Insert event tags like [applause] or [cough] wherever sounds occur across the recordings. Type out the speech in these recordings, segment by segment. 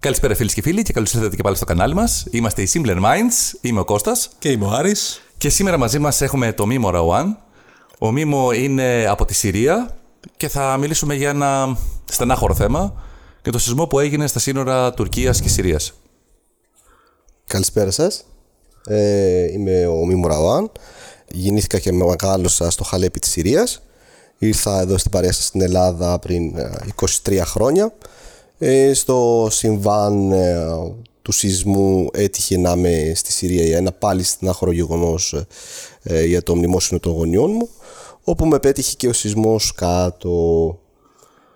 Καλησπέρα φίλες και φίλοι και καλώς ήρθατε και πάλι στο κανάλι μας. Είμαστε οι Simpler Minds, είμαι ο Κώστας Και είμαι ο Άρης. και σήμερα μαζί μας έχουμε το Μίμο Ραουάν. Ο Μίμο είναι από τη Συρία και θα μιλήσουμε για ένα στενάχωρο θέμα για το σεισμό που έγινε στα σύνορα Τουρκίας και Συρίας. Καλησπέρα σας. Ε, είμαι ο Μίμου Ραουάν. Γεννήθηκα και μεγάλωσα στο Χαλέπι της Συρίας. Ήρθα εδώ στην παρέα σας στην Ελλάδα πριν ε, 23 χρόνια. Ε, στο συμβάν ε, του σεισμού έτυχε να είμαι στη Συρία για ένα πάλι στενάχωρο γεγονός ε, για το μνημόσυνο των γονιών μου όπου με πέτυχε και ο σεισμός κάτω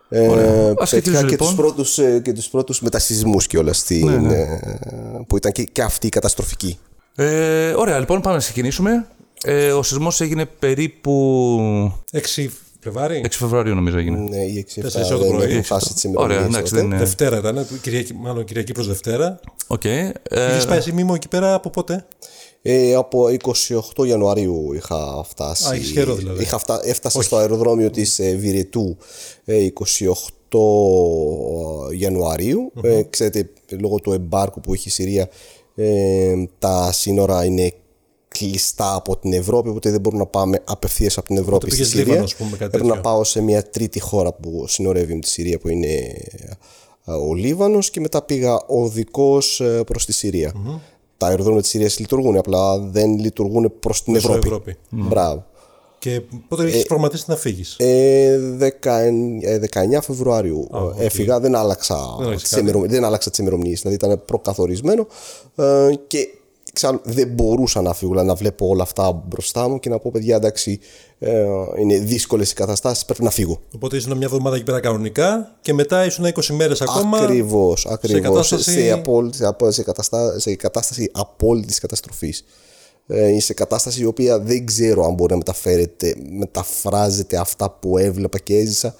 ε, Ας πέτυχα ξεκινήσουμε, και, λοιπόν. τους πρώτους, ε, και τους πρώτους μετασυσμούς κιόλας στην, ε, που ήταν και, και αυτή η καταστροφική. Ε, ωραία, λοιπόν, πάμε να ξεκινήσουμε. Ε, ο σεισμός έγινε περίπου 6 Φλεβάρι. 6 Φεβρουαρίου, νομίζω έγινε. Ναι, η 6 Τέσσερις ώρα το πρωί. δεν φάση της Ωραία, ημερομηνίας εντάξει, τότε. δεν είναι. Δευτέρα ήταν. Κυριακή, μάλλον Κυριακή προς Δευτέρα. Οκ. Ε, Είχες πάει εσύ μόνιμα εκεί πέρα από πότε. Ε, από 28 Ιανουαρίου είχα φτάσει. Α, έχεις καιρό δηλαδή. Είχα φτα... Έφτασα στο αεροδρόμιο της ε, Βηρυτού ε, 28 Ιανουαρίου Ε, ξέρετε, λόγω του εμπάργκο που έχει η Συρία, ε, τα σύνορα είναι κλειστά από την Ευρώπη, οπότε δεν μπορούμε να πάμε απευθείας από την Ευρώπη στη πήγες Συρία. Λίβανος, ας πούμε, κάτι Πρέπει να τέτοιο. πάω σε μια τρίτη χώρα που συνορεύει με τη Συρία, που είναι ε, ο Λίβανος και μετά πήγα οδικός ε, προς τη Συρία. Τα αεροδρόμια της Συρίας λειτουργούν, απλά δεν λειτουργούν προς την Προς Ευρώπη. Ευρώπη. Μπράβο. Και πότε έχεις προγραμματίσει να φύγεις; Ε, 19, ε, 19 Φεβρουαρίου ε, έφυγα, δεν άλλαξα, άλλαξε τις κάτι. ημερο- δεν άλλαξα τις ημερομηνίες, δηλαδή ήταν προκαθορισμένο ε, και εξάλλου δεν μπορούσα να φύγω, δηλαδή να βλέπω όλα αυτά μπροστά μου και να πω παιδιά εντάξει ε, είναι δύσκολες οι καταστάσεις, πρέπει να φύγω. Οπότε ήσουν μια εβδομάδα εκεί πέρα κανονικά και μετά ήσουν 20 μέρες ακόμα. Ακριβώς, ακριβώς. κατάσταση- Σε, απόλυτη, απο- σε, καταστά, σε κατάσταση απόλυτης καταστροφής. Ε, είναι σε κατάσταση η οποία δεν ξέρω αν μπορεί να μεταφέρεται, μεταφράζεται αυτά που έβλεπα και έζησα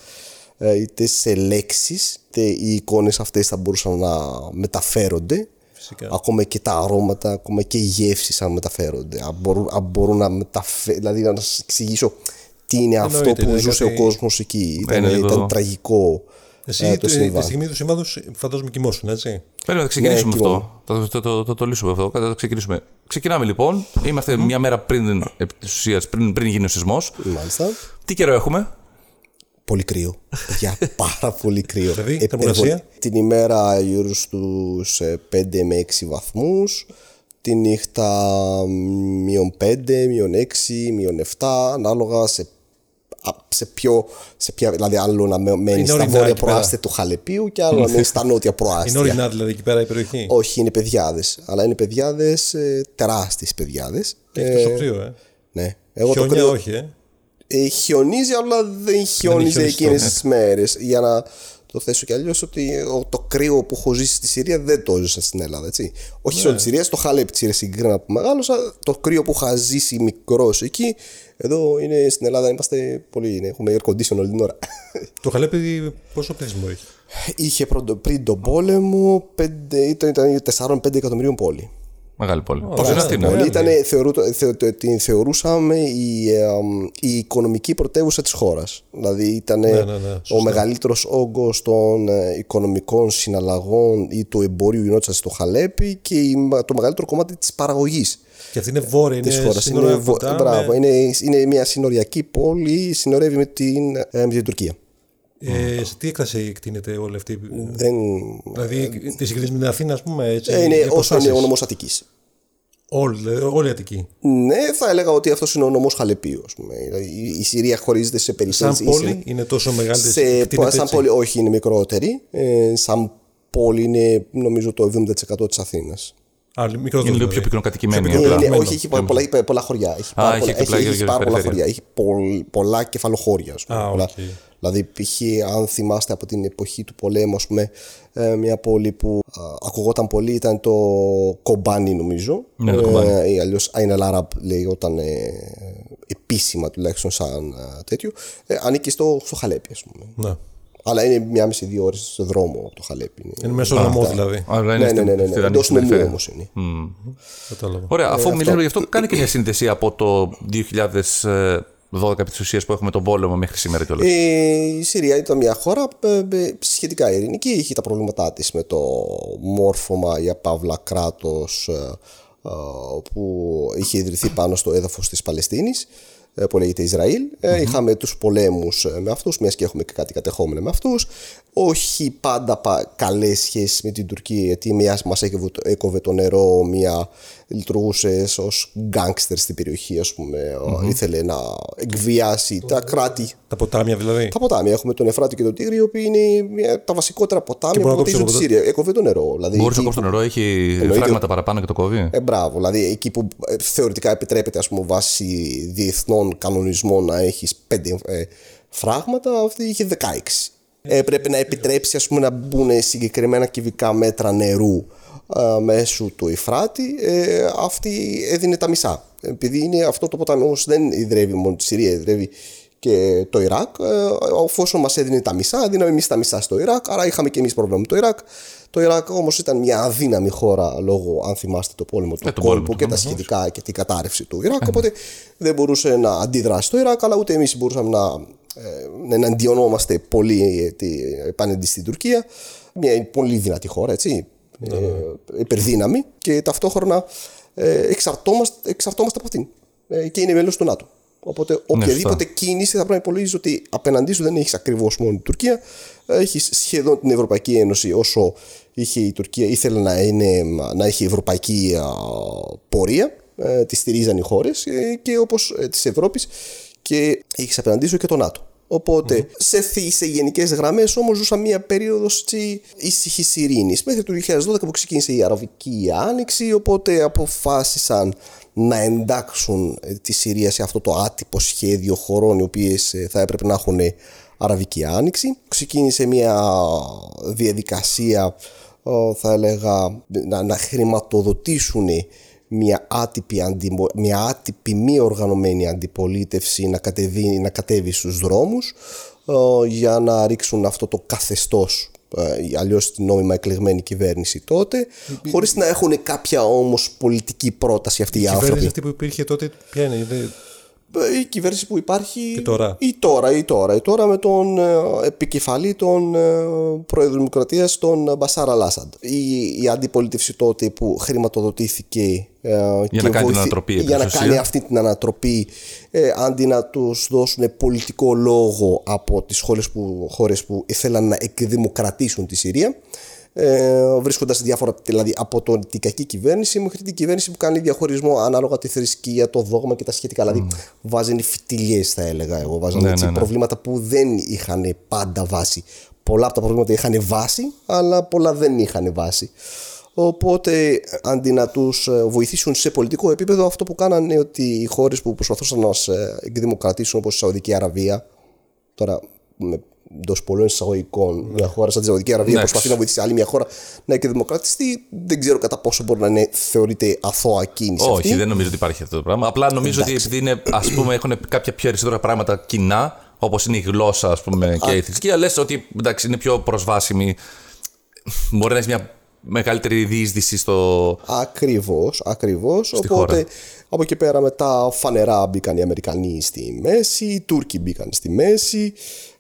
ε, είτε σε λέξεις, είτε οι εικόνες αυτές θα μπορούσαν να μεταφέρονται. Φυσικά. Ακόμα και τα αρώματα, ακόμα και οι γεύσεις αν μεταφέρονται. Αν μπορούν, αν μπορούν να μεταφέρουν, δηλαδή να σας εξηγήσω τι είναι αυτό Εννοείται, που είναι ζούσε κάτι- ο κόσμος εκεί. Ήταν, Είναι λίγο- ήταν τραγικό Εσύ ε, το, το τη συμβάν. στιγμή του συμβάντος φαντάζομαι κοιμόσουν, έτσι. Πρέπει να ξεκινήσουμε Ναι, αυτό. Θα το, το, το, το λύσουμε αυτό. Θα το ξεκινήσουμε. Ξεκινάμε λοιπόν. Είμαστε μια μέρα πριν, επί της ουσίας, πριν, πριν γίνει ο σεισμός. Μάλιστα. Τι καιρό έχουμε; Πολύ κρύο. Για [laughs] πάρα πολύ κρύο. Δηλαδή, Υπερβολή. θερμοκρασία; Την ημέρα γύρω στους ε, 5 με 6 βαθμούς. Τη νύχτα μείον 5, μείον 6, μείον 7, ανάλογα σε, α, σε ποιο, σε ποια, δηλαδή άλλο να με- μένει Είναι στα ορεινά βόρεια εκεί πέρα. προάστια του Χαλεπίου και άλλο να μένει στα [laughs] νότια Είναι προάστια. ορεινά δηλαδή εκεί πέρα η περιοχή; Όχι, είναι παιδιάδες, αλλά είναι παιδιάδες, ε, τεράστιες παιδιάδες. Έχει τόσο κρύο, ε. Ναι. Εγώ το Χιόνια κρύο, όχι, ε. Ε, χιονίζει, αλλά δεν χιόνιζε χιονιστό, εκείνες ναι. τις μέρες. Για να το θέσω κι αλλιώς, ότι ο- το κρύο που έχω ζήσει στη Συρία δεν το έζησα στην Ελλάδα. Έτσι. Όχι σε όλη τη Συρία, στο Χαλέπι της Συρίας συγκεκριμένα που μεγάλωσα, το κρύο που είχα ζήσει μικρός εκεί, εδώ είναι στην Ελλάδα είμαστε πολύ. Είναι, έχουμε air condition όλη την ώρα. [laughs] Το Χαλέπι πόσο πληθυσμό έχει; Είχε πρώτο, πριν τον πόλεμο πέντε- ήταν, ήταν 4-5 εκατομμυρίων πόλη. Μεγάλη πόλη. Πόσο ωραία. είναι αυτή, ναι. Πολύ. Πολύ ήταν, θεωρού, θε, τε- την θεωρούσαμε η, ε, αμ, η οικονομική πρωτεύουσα της χώρας. Δηλαδή ήταν ναι, ναι, ο σωστά. μεγαλύτερος όγκος των ε, οικονομικών συναλλαγών ή του εμπορίου γινόταν στο Χαλέπι και η- το μεγαλύτερο κομμάτι της παραγωγής Και αυτή είναι βόρεια, της είναι χώρας. σύνορα Είναι, βο- κοντά μπράβο, με- είναι, είναι μια συνοριακή πόλη, συνορεύει με την, ε, με την Τουρκία. Ε, σε τι έκταση εκτείνεται όλη αυτή. Δεν, Δηλαδή, τη συγκρίνεις με την Αθήνα, ας πούμε. Έτσι, ε, είναι οι όσο αποστάσεις. είναι ο νομός Αττικής. Όλη, δηλαδή, όλη η Αττική. Ναι, θα έλεγα ότι αυτός είναι ο νομός Χαλεπίου. ας πούμε. Δηλαδή, η- η Συρία χωρίζεται σε Σαν περιφέρειες. πόλη είναι τόσο μεγάλη. σε, εκτείνεται σαν έτσι. πόλη, όχι, είναι μικρότερη. Ε, σαν πόλη είναι νομίζω το 70% της Αθήνας. Α, μικρότερο. Είναι λίγο δηλαδή. πιο πυκνοκατοικημένη. Πιο απλά. Είναι, πυκνοκατοικημένο. όχι, έχει πολλά, πολλά, πολλά χωριά. Έχει πάρα, έχει πολλά, και έχει, πλάγια έχει για πάρα πολλά περιφέρεια. χωριά. Έχει πολλ- πολλά κεφαλοχώρια. ας πούμε. Α, πολλά, οκ. Δηλαδή, π.χ. αν θυμάστε από την εποχή του πολέμου, ας πούμε, ε, μια πόλη που α, ακουγόταν πολύ ήταν το Κομπάνι, νομίζω. Ναι, το Κομπάνι. Ε, ή αλλιώς Ain al Arab λέγονταν ε, επίσημα τουλάχιστον σαν ε, τέτοιο. Ε, ανήκει στο, στο Χαλέπι, ας πούμε. Ναι. Αλλά είναι μια μισή δύο ώρες στο δρόμο από το Χαλέπι. Είναι μέσα στο νομό δηλαδή. Αλλά είναι Ναι, ναι, στην- ναι, ναι, στη ναι. Δανία, Εντός στην νομού περιφέρεια. όμως είναι. Κατάλαβα. Ωραία, Ε, αφού μιλάμε γι' αυτό, κάνε και μια σύνδεση από το 2000 ε, 12 επί της ουσίας που έχουμε τον πόλεμο μέχρι σήμερα κιόλας. Ε, η Συρία ήταν μια χώρα ε, ε, σχετικά ειρηνική. Είχε τα προβλήματά της με το μόρφωμα για παύλα κράτος ε, ε, που είχε ιδρυθεί πάνω στο έδαφος της Παλαιστίνης ε, που λέγεται Ισραήλ. Ε, Είχαμε τους πολέμους ε, με αυτούς, μιας και έχουμε και κάτι κατεχόμενο με αυτούς. Όχι πάντα πα, καλές σχέσεις με την Τουρκία, γιατί μιας μας έκοβε, έκοβε το νερό, μια λειτουργούσε ως γκάγκστερ στην περιοχή, ας πούμε. Ήθελε να εκβιάσει τα κράτη Τα ποτάμια δηλαδή. τα ποτάμια. Έχουμε τον Εφράτη και τον Τίγρη, οι οποίοι είναι μια- τα βασικότερα ποτάμια μπορεί που να κόψει ποτίζουν τη το Συρία. Έκοβε το νερό. Δηλαδή, Μπορείς να εκεί κόψεις το νερό, έχει Εννοείται. φράγματα παραπάνω και το κόβει. ε, μπράβο. Δηλαδή εκεί που ε, θεωρητικά επιτρέπεται ας πούμε βάσει διεθνών κανονισμών να έχεις πέντε ε, φράγματα, αυτή είχε 16. Έπρεπε να επιτρέψει ας πούμε να μπουν συγκεκριμένα κυβικά μέτρα νερού ε, μέσω του Ιφράτη, ε, αυτή έδινε τα μισά. Επειδή είναι αυτό το ποτάμι όμως δεν ιδρεύει μόνο τη Συρία, ιδρεύει και το Ιράκ. Ε, Εφόσον μας έδινε τα μισά, δίναμε εμείς τα μισά στο Ιράκ, άρα είχαμε και εμείς πρόβλημα με το Ιράκ. Το Ιράκ όμως ήταν μια αδύναμη χώρα λόγω, αν θυμάστε, το πόλεμο του Ε, τον πόλεμο κόλπου του, και τα σχετικά και την κατάρρευση του Ιράκ. Οπότε δεν μπορούσε να αντιδράσει το Ιράκ, αλλά ούτε εμείς μπορούσαμε να, ε, να εναντιονόμαστε πολύ ε, τι- απέναντι στην Τουρκία. Μια πολύ δυνατή χώρα, έτσι. Ε, υπερδύναμη και ταυτόχρονα ε, εξαρτώμαστε, εξαρτώμαστε από αυτήν. Ε, και είναι μέλος του ΝΑΤΟ. Οπότε οποιαδήποτε κίνηση θα πρέπει να υπολογίζεις ότι απέναντί σου δεν έχεις ακριβώς μόνο την Τουρκία, έχεις σχεδόν την Ευρωπαϊκή Ένωση όσο είχε η Τουρκία, ήθελε να, είναι, να έχει ευρωπαϊκή α, πορεία, ε, τη στηρίζαν οι χώρες και όπως ε, της Ευρώπης και έχεις απέναντί σου και το ΝΑΤΟ. Οπότε σε, θη- σε γενικές γραμμές όμως ζούσαμε μια περίοδος ήσυχης ειρήνης. Μέχρι το 2012 που ξεκίνησε η Αραβική Άνοιξη, οπότε αποφάσισαν να εντάξουν ε, τη Συρία σε αυτό το άτυπο σχέδιο χωρών οι οποίες θα έπρεπε να έχουν Αραβική Άνοιξη. Ξεκίνησε μια διαδικασία, ε, θα έλεγα, να, να χρηματοδοτήσουν μια άτυπη, αντιμο- μια άτυπη μη οργανωμένη αντιπολίτευση να κατεβεί, να κατέβει στους δρόμους ε, για να ρίξουν αυτό το καθεστώς ε, αλλιώς την νόμιμα εκλεγμένη κυβέρνηση τότε χωρίς να έχουν κάποια όμως πολιτική πρόταση αυτοί οι Η κυβέρνηση άνθρωποι. αυτή που υπήρχε τότε, ποια είναι. Είναι- Ε, Η κυβέρνηση που υπάρχει Και τώρα. ή τώρα, ή τώρα, ή τώρα με τον ε, επικεφαλή των ε, Πρόεδρου Δημοκρατίας, τον Μπασάρα Αλάσαντ. Η, η αντιπολίτευση τότε που χρηματοδοτήθηκε ε, και να κάνει την ανατροπή, επί για να της κάνει ουσίας. αυτή την ανατροπή ε, αντί να τους δώσουν πολιτικό λόγο από τις χώρες που, χώρες που ήθελαν να εκδημοκρατήσουν τη Συρία ε, βρίσκοντας διάφορα δηλαδή από το, την κακή κυβέρνηση μέχρι την κυβέρνηση που κάνει διαχωρισμό ανάλογα τη θρησκεία, το δόγμα και τα σχετικά. Δηλαδή βάζανε φιτιλιές θα έλεγα εγώ, βάζανε Ναι, έτσι, ναι, ναι. προβλήματα που δεν είχαν πάντα βάση. Πολλά από τα προβλήματα είχαν βάση, αλλά πολλά δεν είχαν βάση. Οπότε αντί να τους ε, βοηθήσουν σε πολιτικό επίπεδο αυτό που κάνανε είναι ότι οι χώρες που προσπαθούσαν να μας ε, εκδημοκρατήσουν όπως η Σαουδική Αραβία τώρα με εντός πολλών εισαγωγικών μια χώρα σαν τη Σαουδική Αραβία Εντάξει. προσπαθεί να βοηθήσει άλλη μια χώρα να εκδημοκρατιστεί δεν ξέρω κατά πόσο μπορεί να είναι, θεωρείται αθώα κίνηση Όχι, αυτή. δεν νομίζω ότι υπάρχει αυτό το πράγμα. Απλά νομίζω ότι επειδή είναι, ας πούμε, έχουν κάποια πιο περισσότερα πράγματα κοινά, όπως είναι η γλώσσα ας πούμε, και η θρησκεία, λες ότι εντάξει, είναι πιο προσβάσιμη. Μπορεί να έχεις μια μεγαλύτερη διείσδυση στο. Ακριβώς, ακριβώς. Οπότε χώρα. από εκεί πέρα μετά φανερά μπήκαν οι Αμερικανοί στη μέση, οι Τούρκοι μπήκαν στη μέση,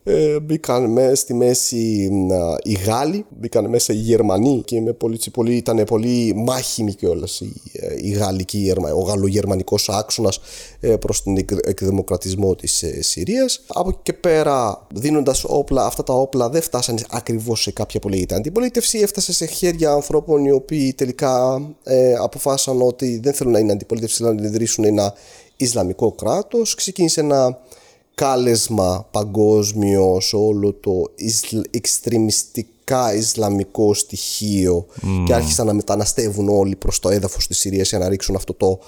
ε, μπήκαν με, στη μέση μ, α, οι Γάλλοι, μπήκαν μέσα οι Γερμανοί και με πολύ, πολύ, ήταν πολύ μάχημοι κιόλας η, η γαλλική, Γερμα- ο γαλλογερμανικός άξονας ε, προς τον εκ- εκδημοκρατισμό της ε, Συρίας. Από εκεί και πέρα δίνοντας όπλα, αυτά τα όπλα δεν φτάσανε ακριβώς σε κάποια που λέγεται αντιπολίτευση, έφτασε σε χέρια ανθρώπων οι οποίοι τελικά ε, αποφάσισαν ότι δεν θέλουν να είναι αντιπολίτευση, θέλουν να ιδρύσουν ένα Ισλαμικό κράτος. Ξεκίνησε ένα κάλεσμα παγκόσμιο σε όλο το ισλ, εξτρεμιστικά ισλαμικό στοιχείο και άρχισαν να μεταναστεύουν όλοι προς το έδαφος της Συρίας για να ρίξουν αυτό το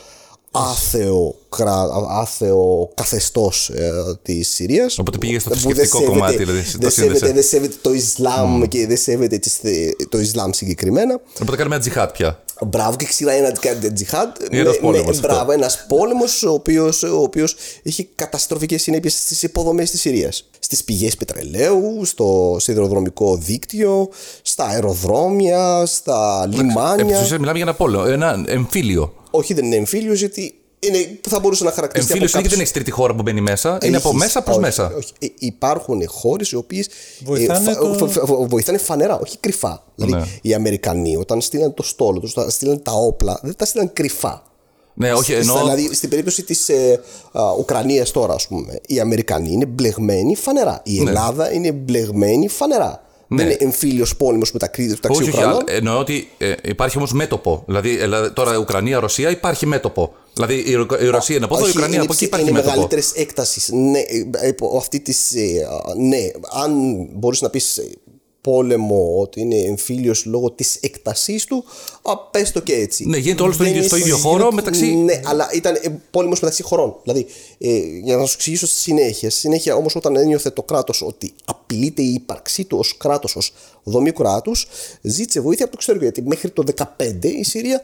άθεο, κρά, άθεο καθεστώς ε, της Συρίας Οπότε πήγε στο που δεν θρησκευτικό σέβεται- κομμάτι, δηλαδή, το δεν, σύνδεσε. σέβεται, δεν σέβεται το Ισλάμ και δεν σέβεται τις θε- το Ισλάμ συγκεκριμένα Οπότε κάνουμε ένα τζιχάτ πια. Μπράβο και ξηρά ένα τζιχάντ. Είναι ένας πόλεμος αυτό. Μπράβο, ένας πόλεμος ο οποίο ο οποίος έχει καταστροφικές συνέπειες στις υποδομές της Συρίας. Στις πηγές πετρελαίου, στο σιδηροδρομικό δίκτυο, στα αεροδρόμια, στα Επί λιμάνια. της ουσίας μιλάμε για ένα πόλεμο, ένα εμφύλιο. Όχι, δεν είναι εμφύλιος, γιατί είναι, θα μπορούσε να χαρακτηριστεί. Εμφύλιος από είναι και δεν κάποιους- έχει τρίτη χώρα που μπαίνει μέσα. Είναι από Έχεις- μέσα προς όχι, μέσα. όχι. Ε, υπάρχουν χώρες οι οποίες Βοηθάνε το- βοηθάνε φανερά, όχι κρυφά. Δηλαδή Ναι. οι Αμερικανοί όταν στείλαν το στόλο τους, όταν στείλαν τα όπλα, δεν τα στείλαν κρυφά. Ναι, όχι, Στα- ενώ. Δηλαδή στην περίπτωση της ε, Ουκρανίας τώρα, ας πούμε, οι Αμερικανοί είναι μπλεγμένοι φανερά. Η Ελλάδα είναι μπλεγμένη φανερά. Ναι. Δεν είναι εμφύλιος πόλεμος μεταξύ, μεταξύ Όχι, όχι, Ουκρανών. αλλά εννοώ ότι ε, υπάρχει όμως μέτωπο. Δηλαδή, δηλαδή, τώρα Ουκρανία-Ρωσία υπάρχει μέτωπο. Δηλαδή η, Ρω- η Ρωσία είναι από εδώ, η Όχι, Ουκρανία είναι από εκεί ψη- υπάρχει είναι μέτωπο. μεγαλύτερη έκταση. Ναι, ε, υπό αυτή της, ε, α, ναι, αν μπορείς να πεις πόλεμο ότι είναι εμφύλιος λόγω της έκτασής του, α, πες το και έτσι. Ναι, γίνεται όλο στο Δεν ίδιο- είναι στο ίδιο χώρο μεταξύ- Ναι, αλλά ήταν ε, πόλεμος μεταξύ χωρών. Δηλαδή, ε, για να σου εξηγήσω στη συνέχεια. Στη συνέχεια όμως, όταν ένιωθε το κράτος ότι απειλείται η ύπαρξή του ως κράτος, ως δομή κράτους, ζήτησε βοήθεια από το εξωτερικό. Γιατί μέχρι το 2015 η Συρία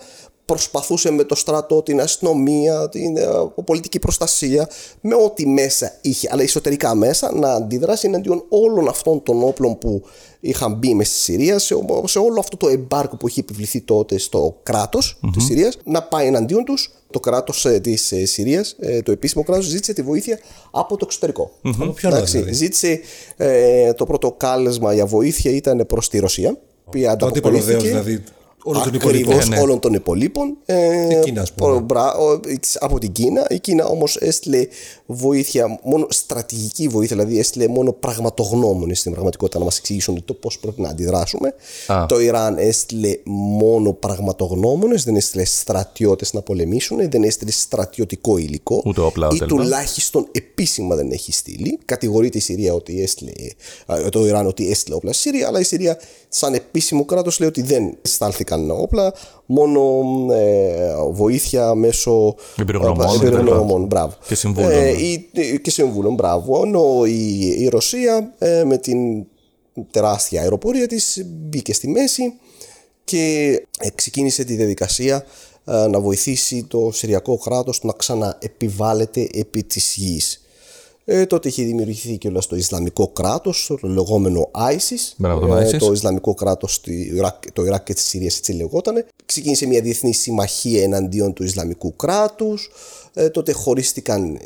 προσπαθούσε με το στρατό, την αστυνομία, την ε, πολιτική προστασία, με ό,τι μέσα είχε, αλλά εσωτερικά μέσα, να αντιδράσει εναντίον όλων αυτών των όπλων που είχαν μπει μέσα στη Συρία, σε, σε όλο αυτό το εμπάρκο που είχε επιβληθεί τότε στο κράτος της Συρίας, να πάει εναντίον τους. Το κράτος ε, της ε, Συρίας, ε, το επίσημο κράτος, ζήτησε τη βοήθεια από το εξωτερικό. Από ποιον Εντάξει, δηλαδή; Ζήτησε ε, το πρώτο κάλεσμα για βοήθεια ήταν προς τη Ρωσία. η οποία Το αντίπαλο δέος ανταποκρίθηκε. δηλαδή όλων των Ακριβώς, υπολείπων. ναι. όλων των υπολείπων. Ε, Η Κίνα, ας πούμε. προ- μπρα- ο- από την Κίνα. Η Κίνα όμως έστειλε βοήθεια, μόνο στρατηγική βοήθεια, δηλαδή έστειλε μόνο πραγματογνώμονε στην πραγματικότητα να μας εξηγήσουν το πώς πρέπει να αντιδράσουμε. Α. Το Ιράν έστειλε μόνο πραγματογνώμονες, δεν έστειλε στρατιώτες να πολεμήσουν, δεν έστειλε στρατιωτικό υλικό. Ούτε όπλα, ή ούτε τουλάχιστον επίσημα δεν έχει στείλει. Κατηγορείται η Συρία ότι έστειλε, α, το Ιράν ότι έστειλε όπλα στη Συρία, αλλά η Συρία σαν επίσημο κράτος λέει ότι δεν στάλθηκαν όπλα, μόνο ε, βοήθεια μέσω Εμπειρογνωμών, ε, εμπειρογνωμών, μπράβο. Και συμβούλων. Ε, ή- ε, και συμβούλων, μπράβο. Ενώ η, η Ρωσία ε, με την τεράστια αεροπορία της μπήκε στη μέση και ε, ξεκίνησε τη διαδικασία ε, να βοηθήσει το Συριακό κράτος να ξαναεπιβάλλεται επί της γης. Ε, τότε είχε δημιουργηθεί και το Ισλαμικό κράτος, το λεγόμενο ISIS. Μπράβο, το Ε, ISIS. το Ισλαμικό κράτος, το Ιράκ, το Ιράκ και τη Συρία έτσι λεγόταν. Ξεκίνησε μια διεθνή συμμαχία εναντίον του Ισλαμικού κράτους. Ε, τότε χωρίστηκαν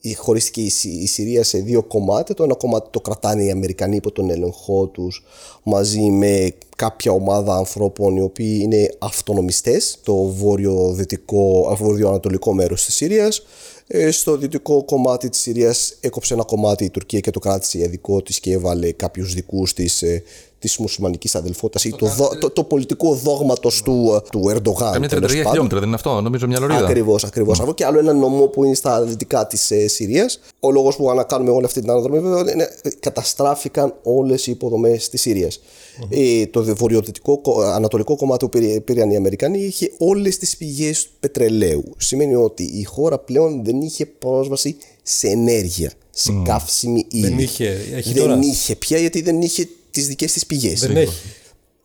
η- χωρίστηκε η, Συ- η Συρία σε δύο κομμάτια. Το ένα κομμάτι το κρατάνε οι Αμερικανοί υπό τον έλεγχό τους μαζί με κάποια ομάδα ανθρώπων οι οποίοι είναι αυτονομιστές το βόρειο-δυτικό, βόρειο-ανατολικό μέρος της Συρίας. Ε, στο δυτικό κομμάτι της Συρίας έκοψε ένα κομμάτι η Τουρκία και το κράτησε για δικό της και έβαλε κάποιους δικούς της ε, της μουσουλμανικής αδελφότητας ή το, δο- το, το πολιτικό δόγματος του, ε, του Ερντογάν. Καμιά τέλος 33 πάντων. χιλιόμετρα δεν είναι αυτό, νομίζω μια λωρίδα. Ακριβώς, ακριβώς. Αυτό και άλλο ένα νομό που είναι στα δυτικά της ε, Συρίας. Ο λόγος που ανακάνουμε όλη αυτή την αναδρομή βέβαια είναι ε, καταστράφηκαν όλες οι υποδομές της συρια Ε, το δε- βορειοδυτικό, κο- ανατολικό κομμάτι που πήρε- πήραν οι Αμερικανοί είχε όλες τις πηγές πετρελαίου. Σημαίνει ότι η χώρα πλέον δεν είχε πρόσβαση σε ενέργεια, σε καύσιμη ύλη. Δεν είχε, έχει δεν τώρα. είχε πια γιατί δεν είχε τις δικές της πηγές. Δεν έχει.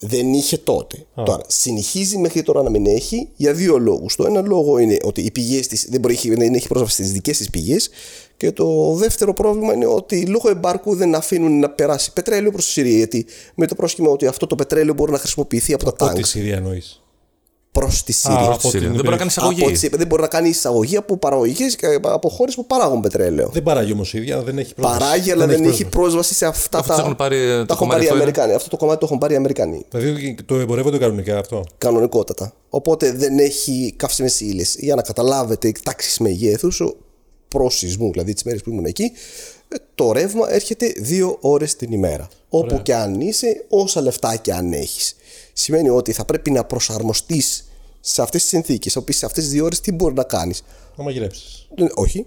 Δεν είχε τότε. Τώρα, συνεχίζει μέχρι τώρα να μην έχει για δύο λόγους. Το ένα λόγο είναι ότι οι πηγές της δεν, μπορεί, δεν έχει πρόσβαση στις δικές της πηγές. Και το δεύτερο πρόβλημα είναι ότι λόγω εμπάρκου δεν αφήνουν να περάσει πετρέλαιο προς τη Συρία. Γιατί με το πρόσχημα ότι αυτό το πετρέλαιο μπορεί να χρησιμοποιηθεί από τα Από τάγκ τη Συρία εννοείς. Προς τη Συρία. από Στη Συρία. την Δεν μπορεί να κάνεις εισαγωγή. Από τις- δεν μπορεί να κάνει εισαγωγή από παραγωγές και από χώρες που παράγουν πετρέλαιο. Δεν παράγει όμως η ίδια, δεν έχει πρόσβαση. Παράγει, αλλά δεν, έχει έχει πρόσβαση σε αυτά Αυτούς τα. έχουν πάρει, ε, το τα έχουν κομμάτι πάρει οι αυτό είναι. Αμερικάνοι. Αυτό το κομμάτι το έχουν πάρει οι Αμερικανοί. Δηλαδή το εμπορεύονται κανονικά αυτό. κανονικότατα. Οπότε δεν έχει καύσιμες ύλες. Για να καταλάβετε τάξεις μεγέθου προ σεισμού, δηλαδή τις μέρες που ήμουν εκεί, ε, το ρεύμα έρχεται δύο ώρες την ημέρα. Όπου και αν είσαι, όσα λεφτά και αν έχεις. Σημαίνει ότι θα πρέπει να προσαρμοστείς σε αυτές τις συνθήκες. Οποίε σε αυτές τις δύο ώρες τι μπορεί να κάνεις. Να μαγειρέψεις. Όχι.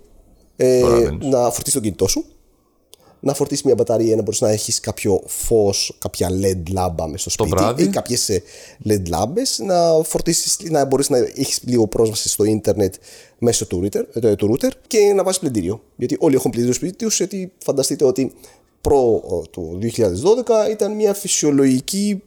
Ε, Προλαβαίνεις. να φορτίσεις το κινητό σου. Να φορτίσεις μια μπαταρία να μπορείς να έχεις κάποιο φως, κάποια LED λάμπα μέσα στο σπίτι βράδυ. ή κάποιες LED λάμπες. Να φορτίσεις, να μπορείς να έχεις λίγο πρόσβαση στο ίντερνετ μέσω του router, ε, του router και να βάζεις πλυντήριο. Γιατί όλοι έχουν πλυντήριο σπίτι τους, γιατί φανταστείτε ότι προ ε, του 2012 ήταν μια φυσιολογική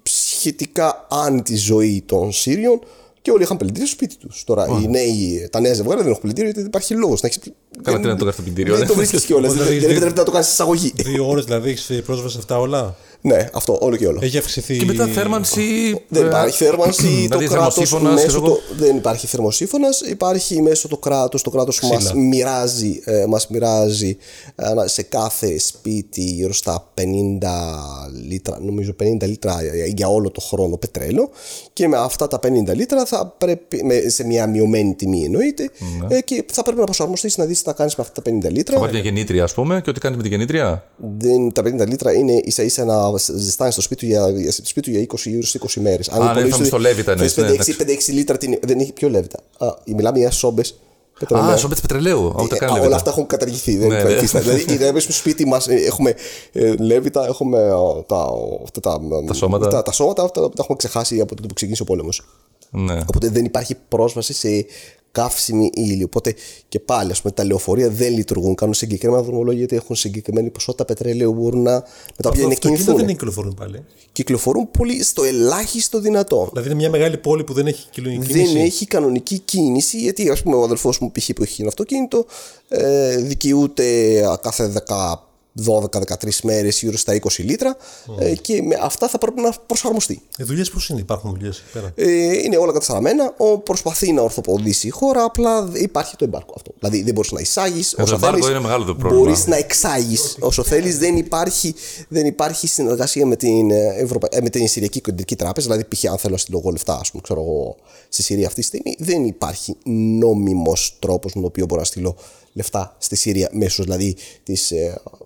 σχετικά άνετη ζωή των Σύριων και όλοι είχαν πλυντήριο στο σπίτι τους. Τώρα, οι νέοι, τα νέα ζευγάρια δεν έχουν πλυντήριο γιατί δεν υπάρχει λόγος να έχεις. Καλά, τι να το κάνεις το πλυντήριο, Δεν ε. το βρίσκεις κιόλας. Δηλαδή, Δεν δι- επιτρέπεται να το κάνεις εισαγωγή. Δύο ώρες δηλαδή έχεις πρόσβαση σε αυτά όλα. Ναι, αυτό, όλο και όλο. Έχει αυξηθεί. Και μετά θέρμανση. Δεν ε, υπάρχει θέρμανση. το δηλαδή κράτος θερμοσύφωνας, μέσω ξέρω το, εγώ. δεν υπάρχει θερμοσύφωνας. Υπάρχει μέσω το κράτος. Το κράτος μας Ξύλα. μοιράζει, ε, μας μοιράζει ε, σε κάθε σπίτι γύρω στα 50 λίτρα, νομίζω 50 λίτρα για όλο το χρόνο πετρέλαιο. Και με αυτά τα 50 λίτρα θα πρέπει, με, σε μια μειωμένη τιμή εννοείται, ε, και θα πρέπει να προσαρμοστείς να δεις τι να κάνεις με αυτά τα 50 λίτρα. Θα βάλει μια γεννήτρια, ας πούμε, και ό,τι κάνει με την γεννήτρια; Δεν, τα 50 λίτρα είναι ίσα ίσα να ζεστάνει στο σπίτι για, για, στο σπίτι για 20 γύρω στις 20 μέρες. Α, ναι, θα μου στο Λέβητα εννοείς, ναι, 5-6 λίτρα την, δεν έχει πιο λέβητα; Α, μιλάμε για σόμπες. Α, σομπέτ πετρελαίου. Α, Ούτε καν όλα λέβητα. αυτά έχουν καταργηθεί. Δεν Ναι, υπάρχει ναι. φύστα. δηλαδή, είναι στο σπίτι μας έχουμε ε, λέβητα, έχουμε ε, τα, αυτά τα, Τα σώματα. Τα, τα σώματα αυτά τα έχουμε ξεχάσει από τότε που ξεκίνησε ο πόλεμος. Ναι. Οπότε δεν υπάρχει πρόσβαση σε καύσιμη ύλη. Οπότε και πάλι, ας πούμε, τα λεωφορεία δεν λειτουργούν. Κάνουν συγκεκριμένα δρομολόγια γιατί έχουν συγκεκριμένη ποσότητα πετρελαίου που μπορούν να, με τα οποία είναι Αυτοκίνητα κινηθούν. δεν κυκλοφορούν πάλι. Κυκλοφορούν πολύ στο ελάχιστο δυνατό. Δηλαδή είναι μια μεγάλη πόλη που δεν έχει κοινωνική κίνηση. Δεν έχει κανονική κίνηση γιατί ας πούμε ο αδελφός μου π.χ. που έχει ένα αυτοκίνητο ε, δικαιούται κάθε 12-13 μέρες γύρω στα 20 λίτρα ε, και με αυτά θα πρέπει να προσαρμοστεί. Οι δουλειές πώς είναι, υπάρχουν δουλειές εκεί πέρα; Ε, είναι όλα καταστραμμένα. Ο προσπαθεί να ορθοποδήσει η χώρα, απλά υπάρχει το εμπάρκο αυτό. Δηλαδή δεν μπορείς να εισάγεις όσο το εμπάργκο θέλεις. είναι μεγάλο το πρόβλημα. Μπορείς να εξάγεις όσο θέλεις. Δεν υπάρχει, δεν υπάρχει συνεργασία με την, ε, Ευρωπα... ε, με την Συριακή Κεντρική Τράπεζα. Δηλαδή, π.χ. αν θέλω να στείλω εγώ λεφτά, ας πούμε, ξέρω εγώ, στη Συρία αυτή τη στιγμή, δεν υπάρχει νόμιμος τρόπος με τον οποίο μπορώ να στείλω λεφτά στη Συρία μέσω δηλαδή της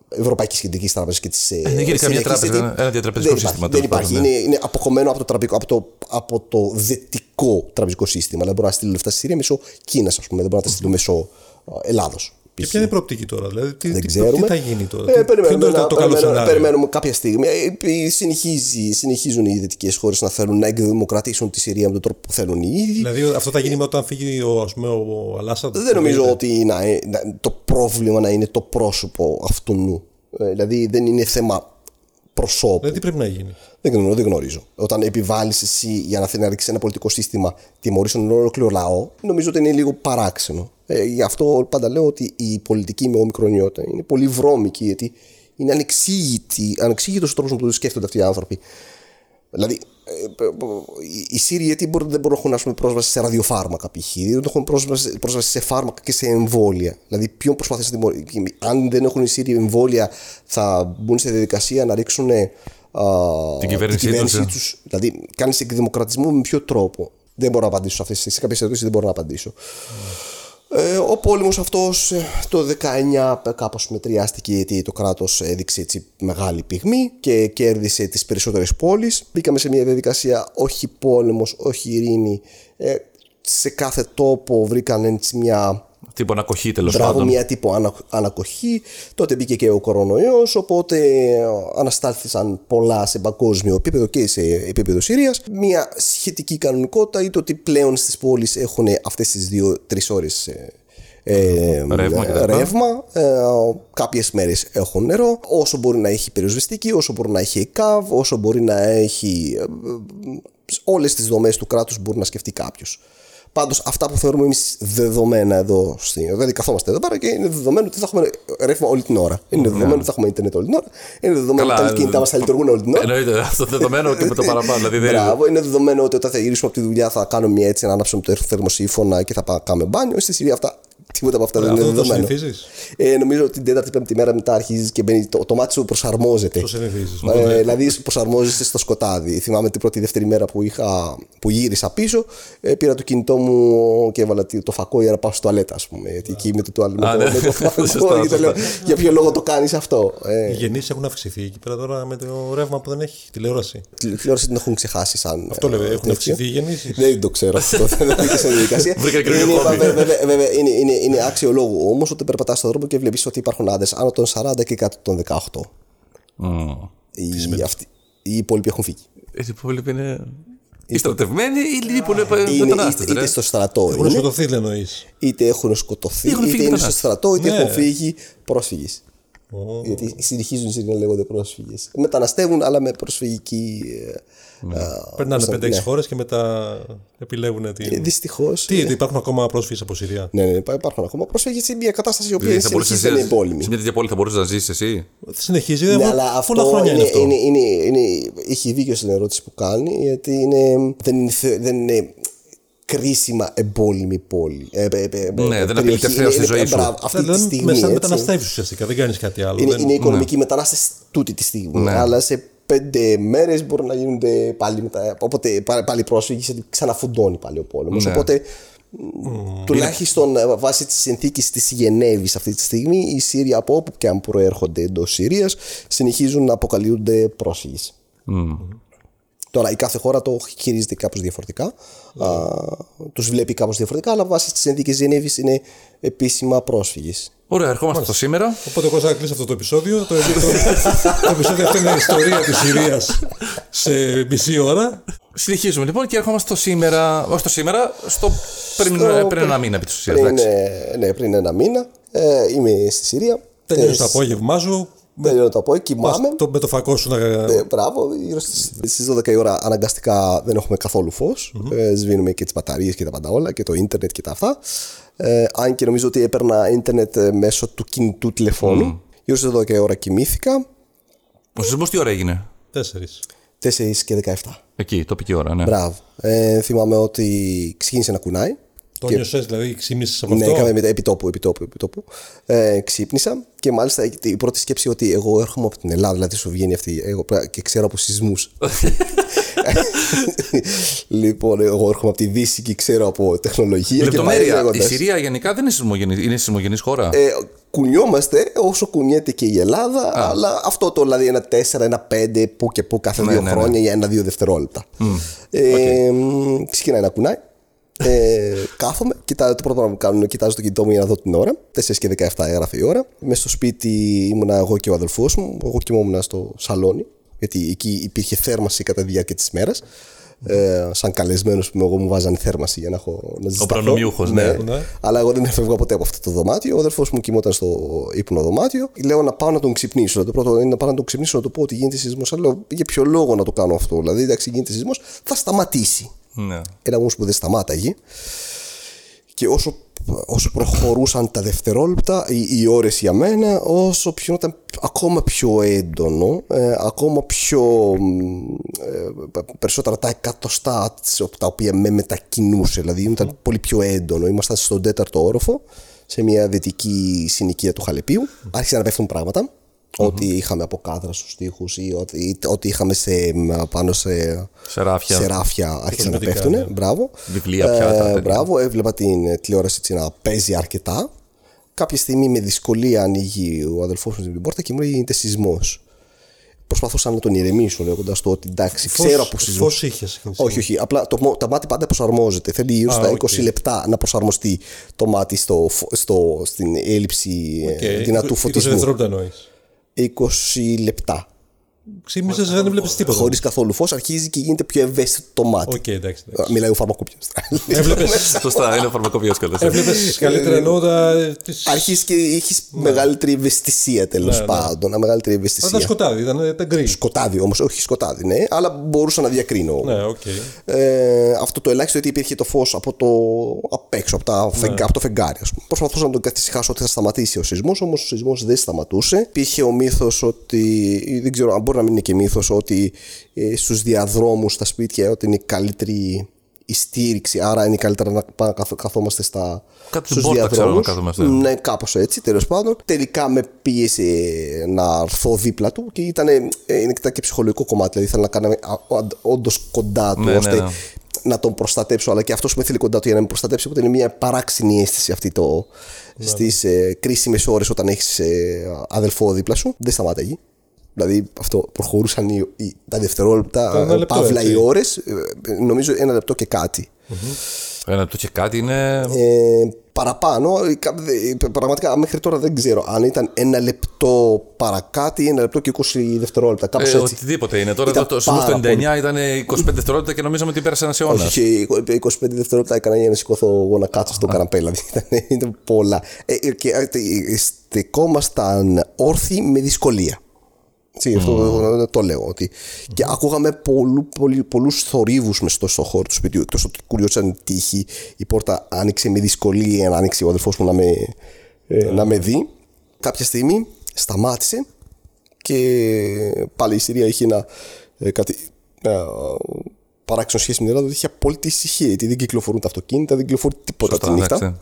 Ευρωπαϊκής Κεντρικής Τράπεζας και της. Δεν γίνει καμία τράπεζα, ένα- ένα διατραπεζικό δεν υπάρχει, σύστημα, Δεν τέλος υπάρχει. πάντων, ναι. Είναι, είναι αποκομμένο από το, τραπεζικό, από, το, από το δυτικό τραπεζικό σύστημα. Δηλαδή, μπορώ να στείλω λεφτά στη Συρία μέσω Κίνας, ας πούμε. Δεν μπορώ να τα στείλω μέσω Ελλάδος. Και ποια είναι η προοπτική τώρα, δηλαδή τι, Δεν τι, ξέρουμε. τι θα γίνει τώρα, Ε, τι, ποιο περιμένουμε, είναι το, να- το καλό περιμένουμε, σενάριο; περιμένουμε κάποια στιγμή. Ε, ε, συνεχίζει, συνεχίζουν οι δυτικές χώρες να θέλουν να εκδημοκρατήσουν τη Συρία με τον τρόπο που θέλουν οι ίδιοι. Δηλαδή αυτό θα γίνει με όταν φύγει ο, ας πούμε, ο Αλάσαντ. Δεν νομίζω ότι να, ε- να- το πρόβλημα να είναι το πρόσωπο αυτού νου. Ε, δηλαδή δεν είναι θέμα προσώπου. Δηλαδή τι πρέπει να γίνει; Δεν γνωρίζω, δεν γνωρίζω. Όταν επιβάλλεις εσύ για να θέλει να ρίξεις ένα πολιτικό σύστημα τιμωρείς έναν ολόκληρο λαό, νομίζω ότι είναι λίγο παράξενο. Ε, γι' αυτό πάντα λέω ότι η πολιτική με ομικρονιότητα είναι πολύ βρώμικη, γιατί είναι ανεξήγητη, ανεξήγητος ο τρόπος με τον οποίο σκέφτονται αυτοί οι άνθρωποι. Δηλαδή, ε, ε, ε, οι Σύριοι γιατί μπορούν- δεν μπορούν να έχουν ας πούμε, πρόσβαση σε ραδιοφάρμακα π.χ. Δεν έχουν πρόσβαση, πρόσβαση σε φάρμακα και σε εμβόλια. Δηλαδή, ποιον προσπαθείς να τιμωρήσει. Αν δεν έχουν οι Σύριοι εμβόλια, θα μπουν σε διαδικασία να ρίξουν ε, α, Την κυβέρνησή τους, ε. τους. Δηλαδή, κάνεις εκδημοκρατισμό με ποιο τρόπο. Δεν μπορώ να απαντήσω σε αυτές σε κάποιες ερωτήσεις δεν μπορώ να απαντήσω. Ε, ο πόλεμος αυτός ε, το 19 κάπως μετριάστηκε γιατί το κράτος έδειξε έτσι μεγάλη πυγμή και κέρδισε τις περισσότερες πόλεις. Μπήκαμε σε μια διαδικασία όχι πόλεμος, όχι ειρήνη. Ε, σε κάθε τόπο βρήκαν έτσι μια Τύπο ανακοχή τέλος Μπράβο, πάντων. μια τύπο ανα, ανακοχή. Τότε μπήκε και ο κορονοϊός, οπότε ε, αναστάλθησαν πολλά σε παγκόσμιο επίπεδο και σε επίπεδο Συρίας. Μια σχετική κανονικότητα είναι το ότι πλέον στις πόλεις έχουν αυτές τις δύο-τρεις ώρες ε, ε, Ρεύμα και τα λοιπά. ρεύμα. Ε, κάποιες μέρες έχουν νερό. Όσο μπορεί να έχει περιοσβεστική, όσο μπορεί να έχει ΕΚΑΒ, όσο μπορεί να έχει ε, ε, όλες τις δομές του κράτους μπορεί να σκεφτεί κάποιος. Πάντως, αυτά που θεωρούμε εμείς δεδομένα εδώ, στην, δηλαδή καθόμαστε εδώ πέρα και είναι δεδομένο ότι θα έχουμε ρεύμα όλη την ώρα. Είναι δεδομένο ότι θα έχουμε Ιντερνετ όλη την ώρα. Είναι δεδομένο Ναι. Καλά, ότι τα κινητά μας θα λειτουργούν όλη την ώρα. Εννοείται αυτό το δεδομένο και με το παραπάνω. Δηλαδή δεν είναι. Μπράβο, είναι δεδομένο ότι όταν θα γυρίσουμε από τη δουλειά θα κάνουμε μια έτσι, να ανάψουμε το θερμοσύφωνα και θα πάμε κάνουμε μπάνιο. Στη Συρία αυτά, τίποτα από αυτά δεν είναι Αυτό το δεδομένο. συνηθίζεις; Ε, νομίζω ότι την τέταρτη πέμπτη μέρα μετά αρχίζεις και μπαίνεις, το, το μάτι σου προσαρμόζεται. Το συνηθίζεις. Ε, δηλαδή προσαρμόζεσαι στο σκοτάδι. Θυμάμαι την πρώτη δεύτερη μέρα που, είχα, που γύρισα πίσω, ε, πήρα το κινητό μου και έβαλα το φακό για να πάω στο τουαλέτα, ας πούμε. Γιατί εκεί με το, τουαλ- με Α, το, ναι. με το [laughs] φακό. Σωστά, και το λέω, σωστά. για ποιο λόγο το κάνεις αυτό. Ε, Οι γεννήσεις έχουν αυξηθεί εκεί πέρα τώρα με το ρεύμα που δεν έχει τηλεόραση. τη τηλεόραση την έχουν ξεχάσει σαν. Αυτό λέω, ε, έχουν τέτοιο. αυξηθεί οι γεννήσεις. Δεν το ξέρω αυτό. Δεν μπήκα σε διαδικασία. Βρήκα καινούριο είναι, χόμπι. βέβαια, βέβαια, βέβαια, είναι, είναι, είναι άξιο λόγου όμως ότι περπατάς στον δρόμο και βλέπεις ότι υπάρχουν άντρες άνω των 40 και κάτω των 18. Οι, αυτοί, οι υπόλοιποι έχουν φύγει. Οι υπόλοιποι είναι. Οι στρατευμένοι ή λείπουν Είναι μετανάστες. είτε, είτε στο στρατό Έχουν είναι, σκοτωθεί, εννοείς. είτε έχουν σκοτωθεί, Έχουν φύγει είτε είναι στο μετανάστες. στρατό, είτε Ναι. έχουν φύγει πρόσφυγες. Γιατί συνεχίζουν οι Σύριοι να λέγονται πρόσφυγες. Μεταναστεύουν, αλλά με προσφυγική. ε, Περνάνε πώς το- 5-6 ναι. χώρες και μετά επιλέγουν την. Δυστυχώς. Τι, υπάρχουν ακόμα πρόσφυγες από Συρία; Ναι, ναι, υπά- υπάρχουν ακόμα πρόσφυγες σε μια κατάσταση η οποία Δηλαδή, θα μπορούσες συνεχίζει να να είναι ζήσεις- πόλεμη. σε μια τέτοια πόλη θα μπορούσες να ζήσεις εσύ; Συνεχίζει, Ναι, ναι, αλλά αυτό, πολλά χρόνια είναι, είναι, αυτό. είναι, είναι, είναι- έχει δίκιο στην ερώτηση που κάνει, γιατί είναι, δεν, είναι, θε- δεν είναι κρίσιμα εμπόλεμη πόλη. Ε, ε, ε, ε, Ναι, περιοχή. δεν απειλείται Είναι- χρέος στη είναι- ζωή σου. μπράβο, Αυτή τη Δηλαδή, στιγμή. με σαν έτσι. μεταναστεύεις ουσιαστικά, δεν κάνεις κάτι άλλο. Είναι, δεν- είναι οικονομική μετανάστευση τούτη τη στιγμή. Ναι. Αλλά σε πέντε μέρες μπορεί να γίνονται πάλι, μετα... οπότε, πάλι, πάλι πρόσφυγες, γιατί ξαναφουντώνει πάλι ο πόλεμος. Ναι. Οπότε μ, τουλάχιστον ε, βάσει της συνθήκης της Γενέβης αυτή τη στιγμή, οι Σύριοι από όπου και αν προέρχονται εντός Συρίας συνεχίζουν να αποκαλούνται πρόσφυγες. Τώρα η κάθε χώρα το χειρίζεται κάπως διαφορετικά. Α, τους βλέπει κάπως διαφορετικά, αλλά βάσει στις συνθήκες Γενέβης είναι επίσημα πρόσφυγες. Ωραία, ερχόμαστε στο σήμερα. Οπότε εγώ θα κλείσω αυτό το επεισόδιο. Το, το, το επεισόδιο αυτό είναι η ιστορία της Συρίας σε μισή ώρα. Συνεχίζουμε λοιπόν και ερχόμαστε στο σήμερα. Όχι στο σήμερα, στο πριν, Στο- πριν ένα μήνα επί της ουσίας, Πριν, εντάξει. ε, ναι, πριν ένα μήνα ε, είμαι στη Συρία. Τελειώνει Ε, το απόγευμά σου. Τελειώνω το απόγευμα, κοιμάμαι. Το, με το φακό σου να. Ε, μπράβο, γύρω στις, στις 12 η ώρα αναγκαστικά δεν έχουμε καθόλου φως. Ε, σβήνουμε και τις μπαταρίες και τα πάντα όλα και το ίντερνετ και τα αυτά. Ε, αν και νομίζω ότι έπαιρνα ίντερνετ ε, μέσω του κινητού τηλεφώνου. Γύρω στις 12 η ώρα κοιμήθηκα. Ο σεισμός τι ώρα έγινε; Τέσσερις. 4 και 17. Εκεί, τοπική ώρα, ναι. Μπράβο. Ε, θυμάμαι ότι ξεκίνησε να κουνάει. Το Και- νιωσέ, δηλαδή ξύπνησες από Ναι, αυτό; έκαμε μετά επιτόπου, επιτόπου, επιτόπου. Ε, ξύπνησα και μάλιστα η πρώτη σκέψη ότι εγώ έρχομαι από την Ελλάδα, δηλαδή σου βγαίνει αυτή εγώ, πρέ- και ξέρω από σεισμούς. [laughs] λοιπόν, εγώ έρχομαι από τη Δύση και ξέρω από τεχνολογία. και πάει Λεπτομέρεια. Η λέγοντας. Συρία γενικά δεν είναι σεισμογενής, είναι σεισμογενής χώρα; Ε, κουνιόμαστε όσο κουνιέται και η Ελλάδα, αλλά αυτό το δηλαδή ένα 4, ένα 5 που και που κάθε Ναι, δύο ναι, ναι. χρόνια για ένα-δύο δευτερόλεπτα. Ε, μ, Ξεκινάει να κουνάει. Ε, κάθομαι, κοιτάω, το πρώτο πράγμα που κάνω, κοιτάζω το κινητό μου για να δω την ώρα. 4 και 17 έγραφε η ώρα. Μέσα στο σπίτι ήμουνα εγώ και ο αδελφός μου. Εγώ κοιμόμουν στο σαλόνι, γιατί εκεί υπήρχε θέρμανση κατά τη διάρκεια της μέρας. Ε, σαν καλεσμένος που εγώ μου βάζανε θέρμανση για να έχω να ζεσταθώ. προνομιούχος, ναι. Ναι. Αλλά εγώ δεν έφευγα ποτέ από αυτό το δωμάτιο. Ο αδερφό μου κοιμόταν στο ύπνο δωμάτιο. Λέω να πάω να τον ξυπνήσω. Το πρώτο είναι να πάω να τον ξυπνήσω να του πω ότι γίνεται σεισμός. Αλλά λέω για ποιο λόγο να το κάνω αυτό. Δηλαδή, εντάξει, γίνεται σεισμός, θα σταματήσει. Ναι. Ένα όμως που δεν σταμάταγε. Και όσο, όσο προχωρούσαν τα δευτερόλεπτα, οι, οι ώρες για μένα, όσο πιο ήταν ακόμα πιο έντονο, ε, ακόμα πιο μ, ε, περισσότερα τα εκατοστά τις- τα οποία με μετακινούσε, δηλαδή ήταν πολύ πιο έντονο. Ήμασταν στον τέταρτο όροφο, σε μια δυτική συνοικία του Χαλεπίου. Άρχισαν να πέφτουν πράγματα. Ό,τι είχαμε από κάδρα στους τοίχους ή ό,τι, ό,τι είχαμε σε, πάνω σε, Σε ράφια. σε ράφια άρχισαν να Κοσμητικά, πέφτουν. ναι. Μπράβο. Βιβλία, πιάτα, τέτοια. μπράβο, έβλεπα την ε, τηλεόραση έτσι να παίζει αρκετά. Κάποια στιγμή με δυσκολία ανοίγει ο αδελφός μου την πόρτα και μου λέει γίνεται σεισμός. Προσπαθούσα να τον ηρεμήσω λέγοντας το ότι εντάξει, ξέρω από σεισμό. Φως είχες. Όχι, όχι. Απλά το, μο- το μάτι πάντα προσαρμόζεται. Θέλει γύρω Α, στα οκ. 20 λεπτά να προσαρμοστεί το μάτι στο, φω- στο, στην έλλειψη ε, δυνατού φωτισμού. δευτερόλεπτα εννοείς. 20 λεπτά. Ξύπνησες, δεν έβλεπες τίποτα. Χωρίς καθόλου φως, αρχίζει και γίνεται πιο ευαίσθητο το μάτι. Οκ, εντάξει. εντάξει. Α, Μιλάει ο φαρμακοποιός. Έβλεπε [laughs] Σωστά, είναι φαρμακοποιός κιόλας. έβλεπες καλύτερα εννοώ τα. τις- Αρχίζει και έχεις μεγαλύτερη ευαισθησία τέλος Ναι, ναι. πάντων. Ένα μεγαλύτερη Ήταν ευαισθησία. σκοτάδι, ήταν ήταν γκρι. Σκοτάδι όμως, όχι σκοτάδι, ναι, αλλά μπορούσα να διακρίνω. Ναι, οκ. Ε, αυτό το ελάχιστο ότι υπήρχε το φως από το απ' έξω, από, τα Ναι. φεγγά, από το φεγγάρι. Ας πούμε. Προσπαθούσα να τον καθησυχάσω ότι θα σταματήσει ο σεισμός, όμως ο σεισμός δεν σταματούσε. Υπήρχε ο μύθος ότι, ή δεν ξέρω αν μπορεί να μην είναι και μύθος, ότι ε, στους διαδρόμους, στα σπίτια, ότι είναι η καλύτερη η στήριξη, άρα είναι καλύτερα να πάμε να καθ- καθόμαστε στα, Κάτω στην στους πόρτα, ξέρω, διαδρόμους. να κάθομαστε. Ναι, κάπως έτσι, τέλος πάντων. Τελικά με πίεσε να έρθω δίπλα του και ήταν, ε, είναι και και ψυχολογικό κομμάτι. Δηλαδή ήθελα να κάνω όντως κοντά του, Ναι, ναι, ώστε ναι. να τον προστατέψω, αλλά και αυτός που με θέλει κοντά του για να με προστατέψει. Οπότε είναι μια παράξενη αίσθηση αυτή το, στις ε, κρίσιμες ώρες όταν έχεις ε, αδελφό δίπλα σου. Δεν σταμάταγε. Δηλαδή αυτό προχωρούσαν οι, οι- τα δευτερόλεπτα, Το ένα ε, λεπτό, παύλα έτσι. οι ώρες. Νομίζω ένα λεπτό και κάτι. Ένα λεπτό και κάτι είναι. Ε, παραπάνω. ε, κα- δε- Πραγματικά μέχρι τώρα δεν ξέρω αν ήταν ένα λεπτό παρακάτω ή ένα λεπτό και 20 δευτερόλεπτα. Κάπως Ε, έτσι. οτιδήποτε είναι. Τώρα Ήταν εδώ το σημείο πάρα στο 99 ήταν 25 δευτερόλεπτα και νομίζαμε ότι πέρασε ένα αιώνα. Όχι, και 25 δευτερόλεπτα έκανα για να σηκωθώ εγώ να κάτσω στο καναπέ. Δηλαδή [laughs] ήταν, ήταν πολλά. Ε, ε, και ε, ε, στεκόμασταν όρθιοι με δυσκολία. Έτσι, αυτό εγώ το λέω. Ότι... Και ακούγαμε πολλού, πολλού, πολλούς θορύβους μες στο, στο χώρο του σπιτιού. Εκτός ότι κουριόταν τύχη, η πόρτα άνοιξε με δυσκολία να ανοίξει ο αδελφός μου να με, ε, να με δει. Κάποια στιγμή σταμάτησε και πάλι η Συρία είχε ένα, ε, κάτι, ένα παράξενο σχέση με την Ελλάδα ότι είχε απόλυτη ησυχία γιατί δεν κυκλοφορούν τα αυτοκίνητα, δεν κυκλοφορεί τίποτα Σωστά, τη νύχτα.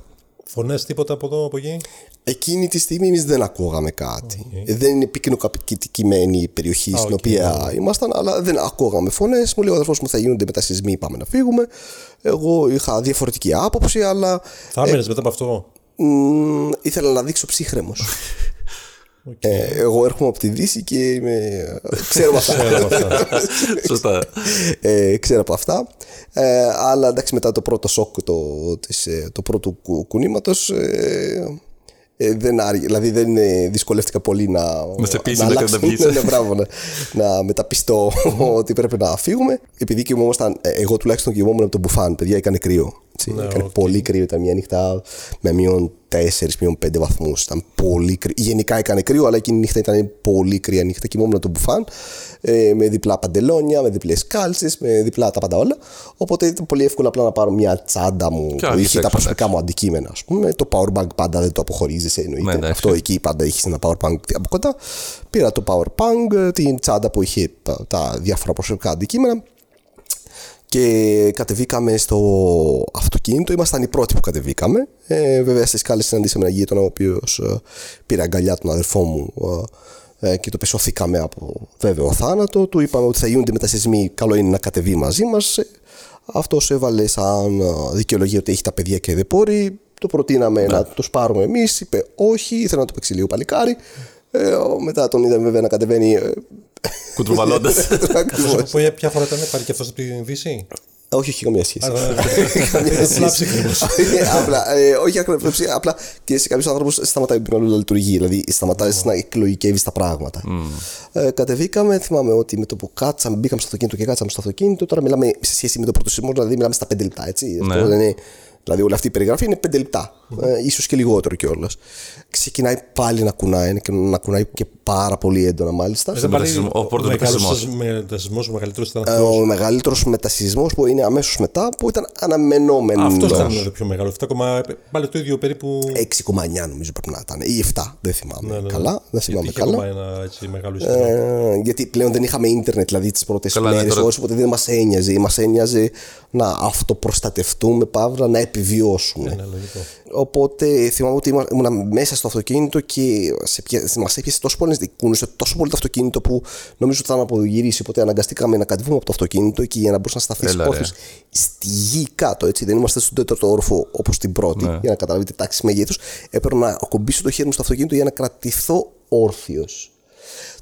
Εντάξει. Φωνές τίποτα από εδώ, από εκεί; Εκείνη τη στιγμή εμείς δεν ακούγαμε κάτι. Ε, Δεν είναι πυκνοκατοικημένη η περιοχή στην οκ, οποία ήμασταν, αλλά δεν ακούγαμε φωνές. Μου λέει ο αδερφός μου θα γίνονται μετασεισμοί, πάμε να φύγουμε. Εγώ είχα διαφορετική άποψη, αλλά Θα έμενες μετά από αυτό; μ, ήθελα να δείξω ψύχραιμος. [laughs] Ε, εγώ έρχομαι από τη Δύση και είμαι... ξέρω από αυτά. Ξέρω από αυτά. [laughs] Σωστά. ε, ξέρω από αυτά. Ε, αλλά εντάξει, μετά το πρώτο σοκ το, της, ε, το πρώτου κου, κουνήματος, ε, ε, δεν άργη, δηλαδή δεν ε, δυσκολεύτηκα πολύ να, Να σε πείσει να να αλλάξω- καταπιείς. ναι, ναι, μπράβο, να, να μεταπειστώ ότι πρέπει να φύγουμε. Επειδή κοιμόμασταν, ε, εγώ τουλάχιστον κοιμόμουν με το μπουφάν, παιδιά, έκανε κρύο. Έτσι, Ναι, έκανε οκ. πολύ κρύο, ήταν μια νύχτα με μείον 4, μείον 5 βαθμούς. Ήταν πολύ κρύο. Γενικά έκανε κρύο, αλλά εκείνη η νύχτα ήταν πολύ κρύα νύχτα. Κοιμόμουν με το μπουφάν ε, με διπλά παντελόνια, με διπλές κάλτσες, με διπλά τα πάντα όλα. Οπότε ήταν πολύ εύκολο απλά να πάρω μια τσάντα μου Και που να είχε βγεις τα έξω, προσωπικά μου αντικείμενα. Ας πούμε. Το powerbank πάντα δεν το αποχωρίζεσαι εννοείται. Ναι, εντάξει. Αυτό εκεί πάντα είχε ένα powerbank από κοντά. Πήρα το powerbank, την τσάντα που είχε τα, τα διάφορα προσωπικά αντικείμενα και κατεβήκαμε στο αυτοκίνητο. Ήμασταν οι πρώτοι που κατεβήκαμε. Ε, βέβαια στις σκάλες συναντήσαμε έναν γείτονα ο οποίος πήρε αγκαλιά τον αδερφό μου ε, ε, και το πεσωθήκαμε από βέβαιο θάνατο. Του είπαμε ότι θα γίνονται μετασυσμοί. Καλό είναι να κατεβεί μαζί μας. Αυτός έβαλε σαν ε, δικαιολογία ότι έχει τα παιδιά και δεν μπορεί. Το προτείναμε να του πάρουμε εμείς. Είπε όχι, ήθελα να το παίξει λίγο παλικάρι. Ε, ο- μετά τον είδαμε βέβαια να κατεβαίνει. Ε, Κουτρουβαλώντα. [laughs] ακριβώς. Που για ποια φορά ήταν πάλι και αυτός από τη Δύση. Όχι, όχι καμία σχέση. Άρα, [laughs] Καμία Απλά σχέση. ψυχρός. [laughs] Ε, απλά, ε, όχι ακριβώς, απλά και σε κάποιους άνθρωπου σταματάει το μυαλό να λειτουργεί. Δηλαδή σταματάει να εκλογικεύεις τα πράγματα. Ε, κατεβήκαμε, θυμάμαι ότι με το που κάτσαμε, μπήκαμε στο αυτοκίνητο και κάτσαμε στο αυτοκίνητο. Τώρα μιλάμε σε σχέση με το πρώτο σεισμό, δηλαδή μιλάμε στα 5 λεπτά. Έτσι. Αυτό δεν είναι, δηλαδή όλη αυτή η περιγραφή είναι 5 λεπτά. Ε, ίσως και λιγότερο κιόλας. Ξεκινάει πάλι να κουνάει και να κουνάει και πάρα πολύ έντονα μάλιστα. Ήταν πάλι μετασυσμό- ο πρώτος μεγάλος μετασυσμός. μετασυσμός, ο μεγαλύτερος ήταν Ε, αυτός. ο μεγαλύτερος μετασυσμό που είναι αμέσως μετά, που ήταν αναμενόμενος. Αυτός ήταν το πιο μεγάλο. 7, πάλι το ίδιο περίπου. 6,9 νομίζω πρέπει να ήταν. Ή 7, δεν θυμάμαι Ναι, ναι, ναι. καλά. Δεν θυμάμαι Είχε ακόμα καλά. ένα έτσι μεγάλο ισχυρό. Ε, γιατί πλέον δεν είχαμε ίντερνετ, δηλαδή τις πρώτες Καλά, ναι, μέρες, τώρα- οπότε δεν μας ένοιαζε. Μας ένοιαζε να αυτοπροστατευτούμε, παύλα, να επιβιώσουμε. Ναι, λογικό. Οπότε θυμάμαι ότι ήμουν ήμουνα μέσα στο αυτοκίνητο και σε πια- μας έπιασε τόσο πολύ, κούνησε τόσο πολύ το αυτοκίνητο που νομίζω ότι θα με απογυρίσει. Οπότε αναγκαστήκαμε να κατεβούμε από το αυτοκίνητο και για να μπορούσε να σταθείς Έλα, ρε. όρθιος στη γη κάτω. Έτσι. Δεν είμαστε στον τέταρτο όροφο όπως την πρώτη, Ναι. για να καταλάβετε τάξη μεγέθους. Έπρεπε να ακουμπήσω το χέρι μου στο αυτοκίνητο για να κρατηθώ όρθιος.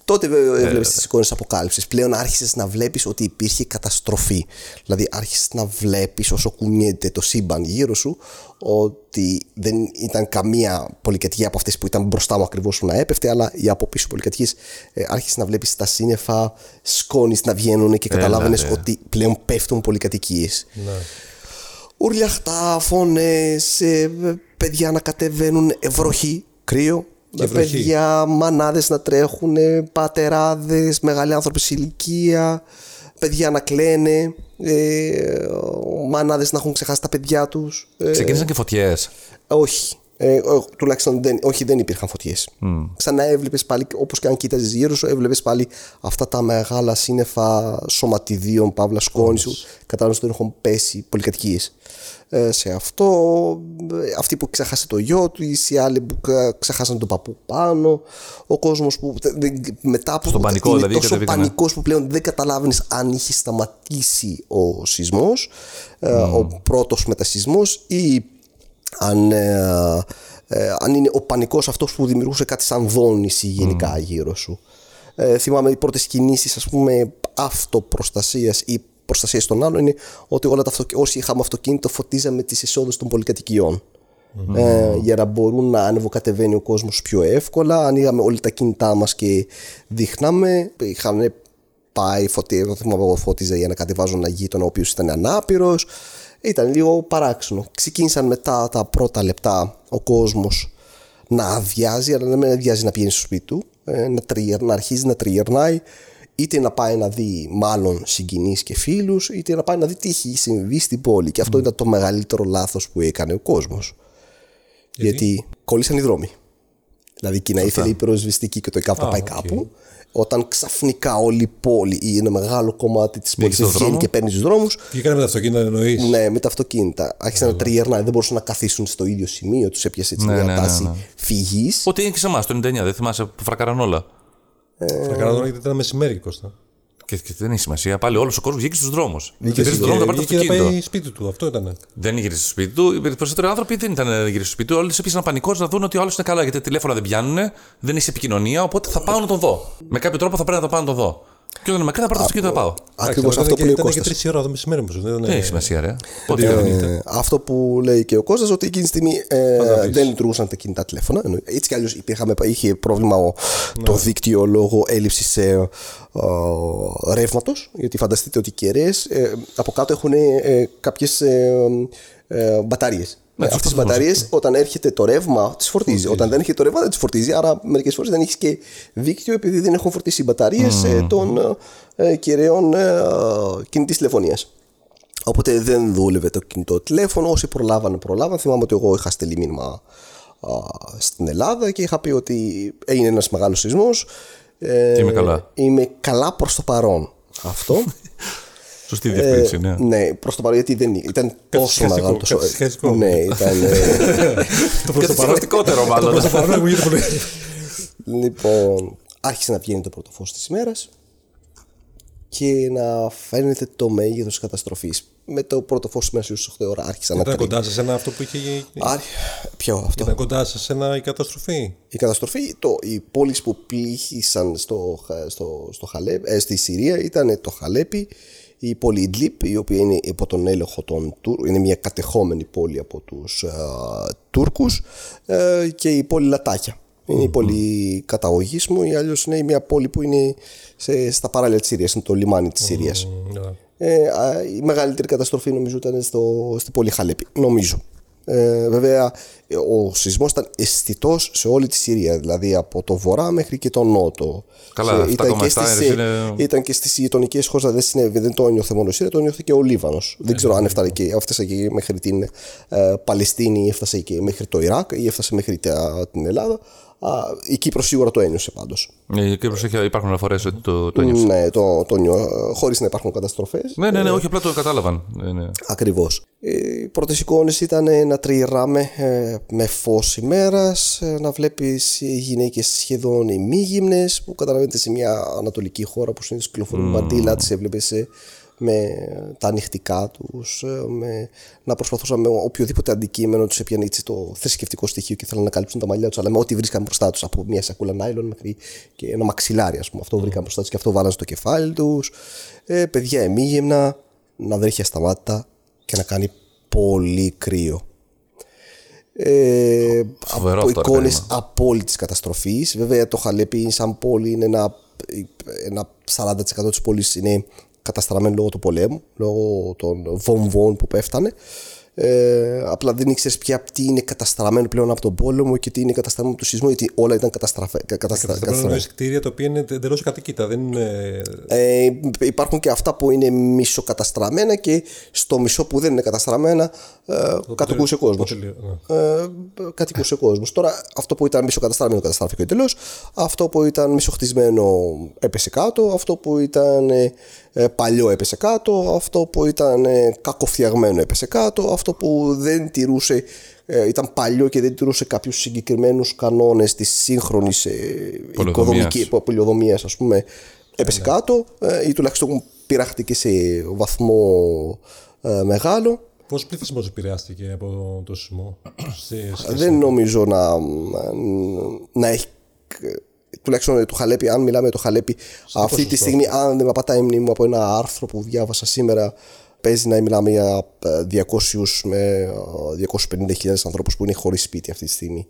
Τότε βέβαια έβλεπες τις εικόνες αποκάλυψης. Πλέον άρχισες να βλέπεις ότι υπήρχε καταστροφή. Δηλαδή άρχισες να βλέπεις όσο κουνιέται το σύμπαν γύρω σου ότι δεν ήταν καμία πολυκατοικία από αυτές που ήταν μπροστά μου ακριβώς που να έπεφτε, αλλά οι από πίσω πολυκατοικίες ε, άρχισες να βλέπεις τα σύννεφα σκόνης να βγαίνουν και Έλα, καταλάβαινες ρε. ότι πλέον πέφτουν πολυκατοικίες. Ουρλιαχτά, φωνές, παιδιά να κατεβαίνουν, βροχή, κρύο. Και βροχή. Παιδιά, μανάδες να τρέχουν, πατεράδε, μεγάλοι άνθρωποι σε ηλικία, παιδιά να κλαίνε, ε, μανάδες να έχουν ξεχάσει τα παιδιά τους. Ξεκίνησαν και φωτιές. όχι. Ε, ο- τουλάχιστον δεν, όχι, δεν υπήρχαν φωτιές. Ξανά έβλεπες πάλι, όπως και αν κοίταζες γύρω σου, έβλεπες πάλι αυτά τα μεγάλα σύννεφα σωματιδίων, παύλα σκόνη σου. Κατάλαβε ότι έχουν πέσει πολυκατοικίες. Ε, σε αυτό, ε, αυτοί που ξέχασε το γιο τους, οι άλλοι που κα- ξεχάσαν τον παππού πάνω, ο κόσμος που τε- δεν- μετά από Στον πανικό, είναι δηλαδή, τόσο κατεβήκανε. πανικός που πλέον δεν καταλάβαινες αν είχε σταματήσει ο σεισμός, ε, ο πρώτος μετασεισμός ή αν, ε, ε, αν είναι ο πανικός αυτός που δημιουργούσε κάτι σαν δόνηση γενικά γύρω σου. Ε, θυμάμαι οι πρώτες κινήσεις ας πούμε αυτοπροστασίας ή προστασίας των άλλων είναι ότι όλα τα αυτοκ... όσοι είχαμε αυτοκίνητο φωτίζαμε τις εισόδους των πολυκατοικιών. ε, για να μπορούν να ανεβοκατεβαίνει ο κόσμος πιο εύκολα. Ανοίγαμε όλα τα κινητά μας και δείχναμε. Είχαν πάει φωτί, το θυμάμαι εγώ φώτιζε για να κατεβάζουν ένα γείτονα ο οποίος ήταν ανάπηρος. Ήταν λίγο παράξενο. Ξεκίνησαν μετά τα πρώτα λεπτά ο κόσμος να αδειάζει, αλλά να μην αδειάζει να πηγαίνει στο σπίτι του, ε, να, τριγυρ, να αρχίζει να τριγυρνάει, είτε να πάει να δει μάλλον συγγενείς και φίλους, είτε να πάει να δει τι έχει συμβεί στην πόλη. Και αυτό ήταν το μεγαλύτερο λάθος που έκανε ο κόσμος. Γιατί, κόλλησαν οι δρόμοι. Δηλαδή και να ήθελε η πυροσβεστική και το ΕΚΑΒ να πάει οκ. κάπου, όταν ξαφνικά όλη η πόλη ή ένα μεγάλο κομμάτι της πόλης στο βγαίνει δρόμο. και παίρνεις τους δρόμους, Βγήκανε με τα αυτοκίνητα εννοείς. ναι, με τα αυτοκίνητα. Άρχισαν να τριγυρνάνε, δεν μπορούσαν να καθίσουν στο ίδιο σημείο, τους έπιασε έτσι Ναι, μια ναι, ναι, τάση ναι. φυγής. Ό,τι είναι και σε εμάς το 99, δεν θυμάσαι που φρακάραν όλα. Θα κάνω τώρα γιατί ήταν μεσημέρι Κώστα. Και, και δεν έχει σημασία. Πάλι όλος ο κόσμος βγήκε στους δρόμους. Βγήκε Βγήκε στους στους δρόμου να πάρει το Βγήκε να αυτοκίνητο. πάει σπίτι του, αυτό ήταν. Δεν γύρισε στο σπίτι του. Οι περισσότεροι άνθρωποι δεν ήταν να γυρίσει στο σπίτι του. Όλοι έπεισε ένα πανικό να δουν ότι ο άλλος είναι καλά. Γιατί τα τηλέφωνα δεν πιάνουν, δεν έχει επικοινωνία. Οπότε θα πάω να τον δω. Με κάποιο τρόπο θα πρέπει να τον πάω να τον δω. Και όταν είναι μακριά θα πάρω το αυτοκίνητο να πάω. Ακριβώς Εντάξει, αυτό που λέει ο Ήταν και Κώστας. τρεις ώρα το μεσημέρι όμως. Δεν Δεν είναι. έχει σημασία, ρε. Πότε Ε, αυτό που λέει και ο Κώστας ότι εκείνη τη στιγμή ε, Φανταστείς. δεν λειτουργούσαν τα κινητά τηλέφωνα. Εννοεί- Έτσι κι αλλιώς είχε πρόβλημα ο, το δίκτυο λόγω έλλειψης ε, ρεύματος. Γιατί φανταστείτε ότι οι κεραίες από κάτω έχουν ε, κάποιες ε, ε, μπαταρίες. Ναι, Αυτές τους τι μπαταρίες, όταν έρχεται το ρεύμα, τις φορτίζει. Όταν δεν έρχεται το ρεύμα, δεν τις φορτίζει. Άρα, μερικές φορές δεν έχεις και δίκτυο επειδή δεν έχουν φορτίσει οι μπαταρίες των ε, κεραίων ε, κινητής τηλεφωνίας. Οπότε δεν δούλευε το κινητό τηλέφωνο. Όσοι προλάβανε, προλάβανε. Θυμάμαι ότι εγώ είχα στείλει μήνυμα α, στην Ελλάδα και είχα πει ότι έγινε ένας μεγάλος σεισμός. Ε, Και είμαι καλά. Είμαι καλά προς το παρόν. Αυτό. [laughs] Σωστή διευκρίνηση, ναι. ναι, προς το παρόν γιατί δεν ήταν τόσο Καθυσυχαστικό, μεγάλο το σο- καθυσυχαστικό. Ναι, ήταν. ε, [laughs] Το προς Και το παρόν. σηκωστικότερο, Το μάλλον. προς το παρόν μου γίνεται πολύ. [laughs] λοιπόν, άρχισε να βγαίνει το πρώτο φως της ημέρας και να φαίνεται το μέγεθος της καταστροφής. Με το πρώτο φως της ημέρας στις 8 ώρα άρχισα να Ήταν τρέχει. κοντά σε ένα αυτό που είχε. γίνει. Ποιο αυτό; Ήταν κοντά σε ένα η καταστροφή; Η καταστροφή, το, οι πόλεις που πλήχησαν στο, Χα- στο, στο Χαλέπ, ε, στη Συρία ήταν το Χαλέπι, η πόλη Ιντλίπ, η οποία είναι υπό τον έλεγχο των Τούρκων, είναι μια κατεχόμενη πόλη από τους α, Τούρκους ε, και η πόλη Λατάκια. Είναι η πόλη καταγωγής μου, ή αλλιώς είναι μια πόλη που είναι σε, στα παράλια της Συρίας, είναι το λιμάνι της Συρίας. Ναι. Ε, α, η μεγαλύτερη καταστροφή νομίζω ήταν στο, στην πόλη Χαλέπη. Νομίζω. Ε, βέβαια, ε, ο σεισμός ήταν αισθητός σε όλη τη Συρία, δηλαδή από το βορρά μέχρι και το νότο. Καλά, Σε- ήταν, 7,7 και στις, είναι- ήταν και στις γειτονικές χώρες, δεν, συνέβη, δεν το ένιωθε μόνο η Συρία, το ένιωθε και ο Λίβανος. δεν ξέρω αν έφτασε και, έφτασε και μέχρι την ε, Παλαιστίνη, έφτασε και μέχρι το Ιράκ ή έφτασε μέχρι τα- την Ελλάδα. Α, η Κύπρος σίγουρα το ένιωσε πάντως. Ε, Η Κύπρος έχει, υπάρχουν αναφορές ότι το, το ένιωσε. Ναι, το, το νιώ, χωρίς να υπάρχουν καταστροφές. Ναι, ναι, ναι, όχι απλά το κατάλαβαν. Ναι, ναι. Ακριβώς. Ε, Οι πρώτες εικόνες ήταν να τριράμε ε, με φως ημέρας, ε, να βλέπεις οι γυναίκες σχεδόν ημίγυμνες που καταλαβαίνετε σε μια ανατολική χώρα που συνήθως κυκλοφορούν μαντήλα, τις έβλεπες ε, με τα ανοιχτικά τους, ε, με, να προσπαθούσαν με οποιοδήποτε αντικείμενο τους έπιανε έτσι το θρησκευτικό στοιχείο και ήθελαν να καλύψουν τα μαλλιά τους, αλλά με ό,τι βρίσκαν μπροστά τους, από μια σακούλα νάιλον μέχρι και ένα μαξιλάρι, ας πούμε. Αυτό βρήκαν μπροστά τους και αυτό βάλαν στο κεφάλι τους. Ε, παιδιά εμίγυμνα, να βρέχει ασταμάτητα και να κάνει πολύ κρύο. Ε, Φοβερό από αυτό, ρε εικόνες παιδί μου. απόλυτης καταστροφής. Βέβαια το Χαλέπι σαν πόλη είναι ένα, ένα 40% της πόλης είναι καταστραμμένο λόγω του πολέμου, λόγω των βομβών που πέφτανε. Ε, απλά δεν ήξερες πια τι είναι καταστραμμένο πλέον από τον πόλεμο και τι είναι καταστραμμένο από τον σεισμό, γιατί όλα ήταν καταστραφε, καταστρα, Καταστροφή καταστραμμένα. εννοείς κτίρια τα οποία είναι εντελώς κατοικητά. Δεν είναι. Ε, υπάρχουν και αυτά που είναι μισοκαταστραμμένα και στο μισό που δεν είναι καταστραμμένα ε, κατοικούσε κόσμος. Οπότε λέω, ναι. Ε, κατοικούσε κόσμος. Τώρα αυτό που ήταν μισοκαταστραμμένο καταστράφηκε εντελώ. Αυτό που ήταν μισοχτισμένο έπεσε κάτω. Αυτό που ήταν ε, ε, παλιό έπεσε κάτω. Αυτό που ήταν ε, κακοφτιαγμένο έπεσε κάτω. Αυτό που δεν τηρούσε ε, ήταν παλιό και δεν τηρούσε κάποιους συγκεκριμένους κανόνες της σύγχρονης ε, Πολεοδομίας. οικοδομική πολιοδομίας ας πούμε έπεσε κάτω ε, ή τουλάχιστον πειράχτηκε σε βαθμό ε, μεγάλο Πώς πληθυσμό επηρεάστηκε από το σεισμό, [clears throat] σε σχέση δεν νομίζω να, να έχει τουλάχιστον το Χαλέπι, αν μιλάμε για το Χαλέπι αυτή τη στιγμή αν δεν με πατάει η μνήμη μου από ένα άρθρο που διάβασα σήμερα παίζει να μιλάμε για 200 με 250.000 ανθρώπους που είναι χωρίς σπίτι αυτή τη στιγμή.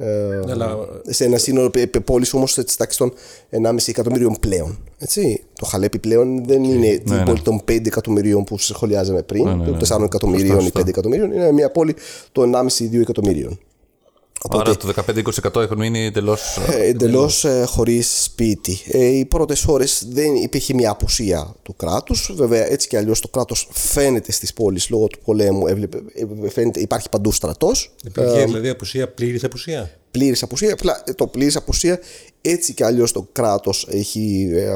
Ε, Αλλά- σε ένα σύνολο πόλης όμως τη τάξη των 1,5 εκατομμύριων πλέον. Έτσι. Το Χαλέπι πλέον δεν είναι την ναι. πόλη των 5 εκατομμυρίων που σχολιάζαμε πριν, ναι, των ναι. 4 εκατομμυρίων ή σωστά. 5 εκατομμυρίων. Είναι μια πόλη των 1,5-2 εκατομμυρίων. Άρα το 15-20% έχουν μείνει εντελώς. Εντελώς χωρίς σπίτι. Ε, οι πρώτες ώρες δεν υπήρχε μια απουσία του κράτους. Βέβαια, έτσι κι αλλιώς το κράτος φαίνεται στις πόλεις λόγω του πολέμου. Έβλεπε, ε, φαίνεται, υπάρχει παντού στρατός. Υπήρχε δηλαδή απουσία, πλήρης απουσία; Πλήρης απουσία. Απλά ε, το πλήρης απουσία έτσι κι αλλιώς το κράτος έχει. ε,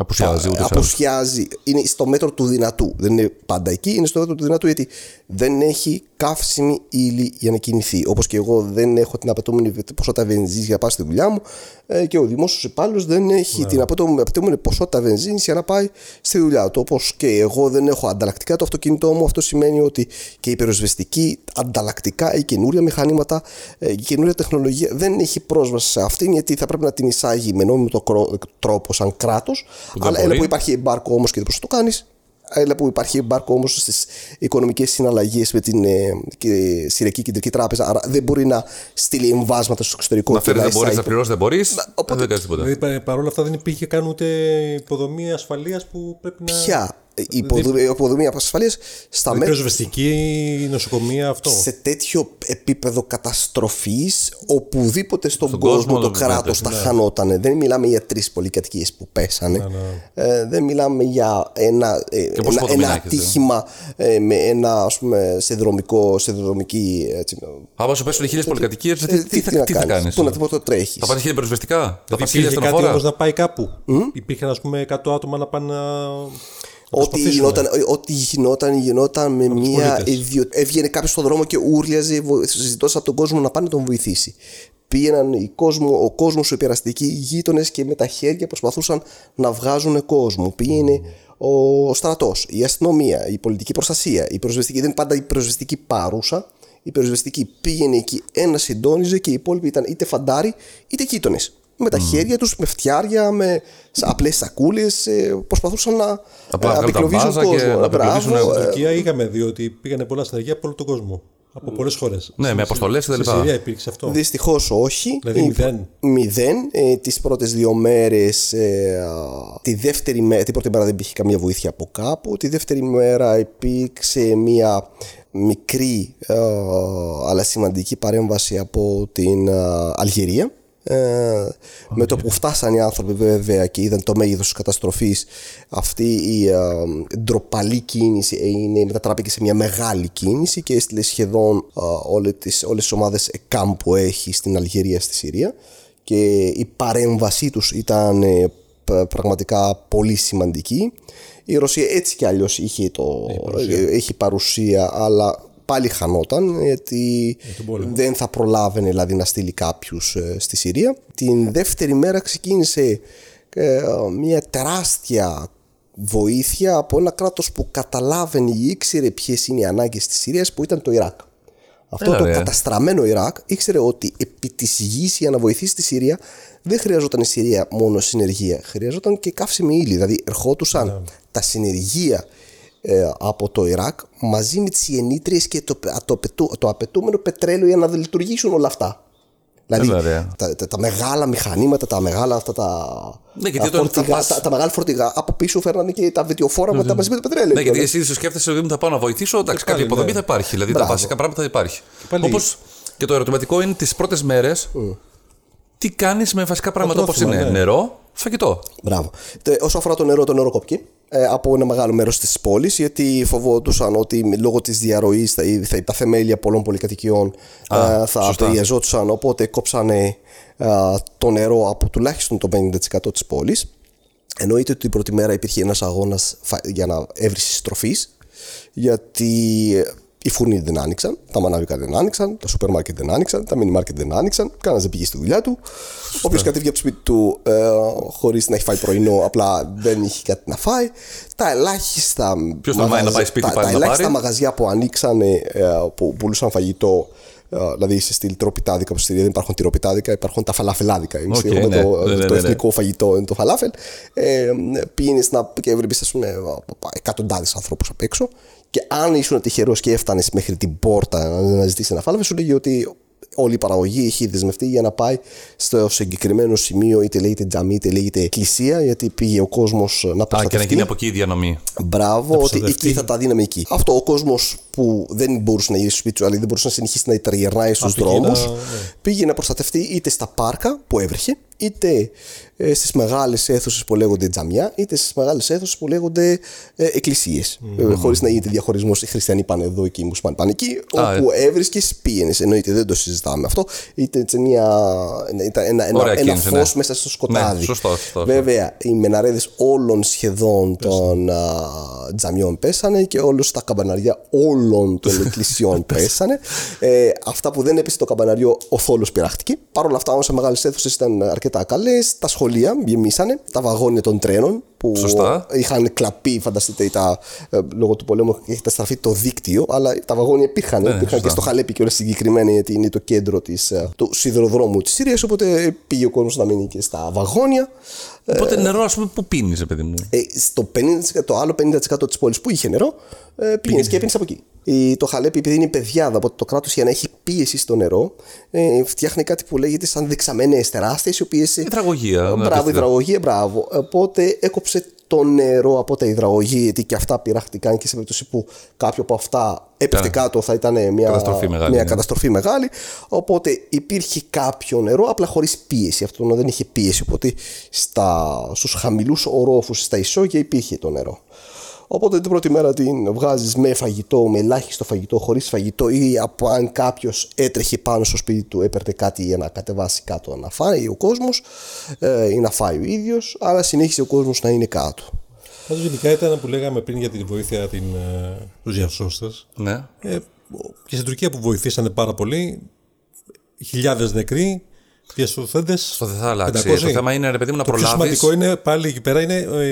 Απουσιάζει, α, ούτως ή απουσιάζει. Είναι στο μέτρο του δυνατού. Δεν είναι πάντα εκεί, είναι στο μέτρο του δυνατού γιατί δεν έχει καύσιμη ύλη για να κινηθεί. Όπως και εγώ δεν έχω την απαιτούμενη ποσότητα βενζίνης για να πάω στη δουλειά μου ε, και ο δημόσιος υπάλληλος δεν έχει την απαιτούμενη απαιτούμενη ποσότητα βενζίνης για να πάει στη δουλειά του. Όπως και εγώ δεν έχω ανταλλακτικά το αυτοκίνητό μου. Αυτό σημαίνει ότι και η πυροσβεστική ανταλλακτικά ή καινούρια μηχανήματα, ε, η καινούρια τεχνολογία δεν έχει πρόσβαση σε αυτήν γιατί θα πρέπει να την εισάγει με νόμιμο το κρό- τρόπο σαν κράτος. δεν Αλλά ένα μπορεί. που υπάρχει εμπάρκο όμως και δεν μπορείς να το κάνεις. Έλα που υπάρχει εμπάρκο όμως στις οικονομικές συναλλαγές με την ε, και Συριακή Κεντρική Τράπεζα. Άρα δεν μπορεί να στείλει εμβάσματα στο εξωτερικό. Να και φέρει δεν μπορείς, εισάγει να πληρώσεις δεν μπορείς. οπότε- Δεν κάνεις τίποτα. Δηλαδή πα- παρόλα αυτά δεν υπήρχε καν ούτε υποδομή ασφαλείας που πρέπει να. Ποια η υποδομή, η υποδομή ασφαλεία στα Δηλαδή, μέτρα πυροσβεστική, νοσοκομεία, αυτό. σε τέτοιο επίπεδο καταστροφής, οπουδήποτε στον, Στον κόσμο, κόσμο το το κράτος βλέπετε, τα χανότανε. Δεν μιλάμε για τρεις πολυκατοικίες που πέσανε. ναι. Ε, δεν μιλάμε για ένα, ε, πόσο ένα, υποδομή ένα να έχεις, ε. ατύχημα ε, με ένα ας πούμε, σε, δρομικό, σε δρομική. Έτσι, Άμα σου πέσουν χίλιες πολυκατοικίες, ε, τι, τι, θα, τι θα κάνεις, κάνεις; Πού να πού το τρέχεις; Θα πάνε χίλια πυροσβεστικά; Θα πάνε χίλια Υπήρχε κάτι στενοφόρα. όμως να πάει κάπου. Υπήρχαν, ας πούμε, 100 άτομα να πάνε να. να Ό,τι προσπαθήσουν. γινόταν, ό,τι γινόταν, γινόταν με μια πολίτες. ιδιο... Έβγαινε κάποιος στον δρόμο και ούρλιαζε, ζητώντα από τον κόσμο να πάνε να τον βοηθήσει. Πήγαιναν οι κόσμο, ο κόσμος, οι υπεραστικοί γείτονες και με τα χέρια προσπαθούσαν να βγάζουν κόσμο. Πήγαινε ο στρατός, η αστυνομία, η πολιτική προστασία, η πυροσβεστική. Δεν είναι πάντα η πυροσβεστική παρούσα. Η πυροσβεστική πήγαινε εκεί, ένα συντόνιζε και οι υπόλοιποι ήταν είτε φαντάροι είτε γείτονες. Με τα χέρια τους, με φτιάρια, με απλές σακούλες, προσπαθούσαν να Απλά ε, βγάλουν τα απεκλωβίζουν βάζα και κόσμο. να Ε, μπράβο, απεκλωβίζουν, ε, Στην Τουρκία είχαμε δει ότι πήγανε πολλά συνεργεία από όλο τον κόσμο. Από πολλές χώρες. Ναι, με αποστολές και τα Στη λοιπά. Συρία υπήρξε αυτό. Δυστυχώς όχι. Δηλαδή Ε, μηδέν. Μηδέν. Ε, τις πρώτες δύο μέρες, ε, α, τη δεύτερη μέρα, την πρώτη μέρα δεν υπήρχε καμία βοήθεια από κάπου. Τη δεύτερη μέρα υπήρξε μια μικρή ε, αλλά σημαντική παρέμβαση από την ε, Αλγερία. Ε, με το που φτάσαν οι άνθρωποι βέβαια και είδαν το μέγεθος της καταστροφής αυτή η ε, ντροπαλή κίνηση είναι, μετατράπηκε σε μια μεγάλη κίνηση και έστειλε σχεδόν ε, όλες τις, όλες τις ομάδες ΕΚΑΜ που έχει στην Αλγερία στη Συρία. Και η παρέμβασή τους ήταν ε, π- πραγματικά πολύ σημαντική. Η Ρωσία έτσι κι αλλιώς είχε, το, παρουσία. ε, έχει παρουσία αλλά πάλι χανόταν γιατί δεν θα προλάβαινε δηλαδή να στείλει κάποιους ε, στη Συρία. Την δεύτερη μέρα ξεκίνησε ε, μια τεράστια βοήθεια από ένα κράτος που καταλάβαινε ή ήξερε ποιες είναι οι ανάγκες της Συρίας που ήταν το Ιράκ. Αυτό Έλα, το ρε. καταστραμμένο Ιράκ ήξερε ότι επί της γης για να βοηθήσει τη Συρία δεν χρειαζόταν η Συρία μόνο συνεργεία, χρειαζόταν και καύσιμη ύλη. Δηλαδή ερχόντουσαν τα συνεργεία ε, από το Ιράκ μαζί με τις γεννήτριες και το, το, απαιτού- το απαιτούμενο πετρέλαιο για να λειτουργήσουν όλα αυτά. Δηλαδή Έλα, ρε. τα, τα, τα μεγάλα μηχανήματα, τα μεγάλα αυτά τα, Ναι, γιατί τα, όταν θα φορτηγά, πας- τα, τα μεγάλα φορτηγά από πίσω φέρνανε και τα βετιοφόρα μετά μαζί με το πετρέλαιο. Ναι, γιατί κιόλας. εσύ σου σκέφτεσαι ότι θα πάω να βοηθήσω. Εντάξει, πάλι, κάποια υποδομή ναι. θα υπάρχει. Δηλαδή τα Μπράβο. βασικά πράγματα θα υπάρχει. πάλι- Όπως και το ερωτηματικό είναι τις πρώτες μέρες. Τι κάνεις με βασικά πράγματα όπως τρόφιμα, είναι ναι. νερό, φαγητό. Μπράβο. Τε, όσο αφορά το νερό, το νερό κόπηκε ε, από ένα μεγάλο μέρος της πόλης γιατί φοβόντουσαν ότι λόγω της διαρροής θα, θα, τα θεμέλια πολλών πολυκατοικιών Α, ε, θα σωστά. απεριαζόντουσαν. Οπότε κόψανε ε, το νερό από τουλάχιστον το 50% της πόλης. Εννοείται ότι την πρώτη μέρα υπήρχε ένας αγώνας για να έβρισης τροφής γιατί οι φούρνοι δεν άνοιξαν, τα μανάβικα δεν άνοιξαν, τα σούπερ μάρκετ δεν άνοιξαν, τα μίνι μάρκετ δεν άνοιξαν, κανένας δεν πήγε στη δουλειά του. Όποιος κατέβηκε από το σπίτι του ε, χωρίς να έχει φάει πρωινό, απλά δεν είχε κάτι να φάει. Τα ελάχιστα. Ποιος τολμάει να πάει σπίτι τα, πάλι τα να ελάχιστα πάρει; μαγαζιά που ανοίξανε, ε, που πουλούσαν φαγητό, Ε, δηλαδή είσαι στυλ τυροπιτάδικα που στη Συρία δεν υπάρχουν τυροπιτάδικα, υπάρχουν τα φαλαφελάδικα. Είναι Οκ, στη- ναι. το, Ναι, ναι, το ναι, εθνικό φαγητό είναι το φαλάφελ. Ε, Πήγαινες να και έβλεπες, ας πούμε, εκατοντάδες ανθρώπους απ' έξω. Και αν ήσουν τυχερός και έφτανες μέχρι την πόρτα να- να ζητήσεις ένα φάλαφελ, σου λέγει ότι όλη η παραγωγή έχει δεσμευτεί για να πάει στο συγκεκριμένο σημείο, είτε λέγεται τζαμί, είτε λέγεται εκκλησία, γιατί πήγε ο κόσμος να Α, και να προστατευτεί. γίνει από εκεί η διανομή. Μπράβο, ότι προστατευτεί. εκεί θα τα δίναμε εκεί. Αυτό ο κόσμος που δεν μπορούσε να γυρίσει στο σπίτι του, αλλά δεν μπορούσε να συνεχίσει να τριγυρνάει στους πήγε δρόμους, να- ναι. πήγε να προστατευτεί είτε στα πάρκα που έβρεχε, είτε ε, στις μεγάλες αίθουσες που λέγονται τζαμιά, είτε στις μεγάλες αίθουσες που λέγονται ε, εκκλησίες. Ε, Χωρίς να γίνεται διαχωρισμός, οι χριστιανοί πάνε εδώ και οι μουσουλμάνοι πάνε εκεί. Α, όπου έβρισκες, πήγαινε. Εννοείται, δεν το συζητάμε αυτό. Είτε σε μια, ήταν ένα, ένα, Ωραία ένα κίνηση, φως ναι. μέσα στο σκοτάδι. Ναι, σωστό, σωστό. Βέβαια, οι μεναρέδες όλων σχεδόν των α, τζαμιών πέσανε και όλους τα καμπαναριά όλων των [laughs] εκκλησιών πέσανε. Ε, αυτά που δεν έπεσε το καμπαναριό, ο θόλος πειράχτηκε. Παρ' όλα αυτά, όμως, οι μεγάλες αίθουσες ήταν αρκετά καλές. Τα σχολεία γεμίσανε, τα βαγόνια των τρένων που Σωστά. είχαν κλαπεί, φανταστείτε, τα, ε, λόγω του πολέμου έχει καταστραφεί το δίκτυο, αλλά τα βαγόνια υπήρχαν. υπήρχαν και Ναι, σωστά. στο Χαλέπι και όλα συγκεκριμένα, γιατί είναι το κέντρο της, ε, του σιδηροδρόμου της Συρίας. Οπότε πήγε ο κόσμος να μείνει και στα βαγόνια. Οπότε νερό, ας πούμε, που πίνεις, παιδί μου; Ε, στο 50%, το άλλο 50% της πόλης που είχε νερό, ε, πήγαινε και έπινες από εκεί. Η, το Χαλέπι, επειδή είναι παιδιάδα, οπότε το κράτος για να έχει πίεση στο νερό, ε, φτιάχνει κάτι που λέγεται σαν δεξαμένες τεράστιες, οι οποίες. Υδραγωγία, ναι, Μπράβο, απίστευτα. υδραγωγία, μπράβο. Οπότε έκοψε το νερό από τα υδραγωγεία, γιατί και αυτά πειράχτηκαν και σε περίπτωση που κάποιο από αυτά έπεφτε Ήταν κάτω θα ήταν μια καταστροφή μεγάλη, μια ναι. καταστροφή μεγάλη. Οπότε υπήρχε κάποιο νερό, απλά χωρίς πίεση. Αυτό δεν είχε πίεση. Οπότε στους χαμηλούς ορόφους, στα ισόγεια υπήρχε το νερό. Οπότε την πρώτη μέρα την βγάζεις με φαγητό, με ελάχιστο φαγητό, χωρίς φαγητό ή από αν κάποιος έτρεχε πάνω στο σπίτι του, έπαιρνε κάτι για να κατεβάσει κάτω να φάει ο κόσμος ε, ή να φάει ο ίδιος, αλλά συνέχισε ο κόσμος να είναι κάτω. Πάντως γενικά ήταν που λέγαμε πριν για τη βοήθεια την, ε, τους διασώστες. Ναι. Ε, και στην Τουρκία που βοηθήσανε πάρα πολύ, χιλιάδες νεκροί, διασωθέντες. Αυτό δεν θα αλλάξει. 500. Το θέμα είναι, ρε παιδί μου, να Το πιο προλάβεις. σημαντικό είναι πάλι εκεί πέρα είναι ε,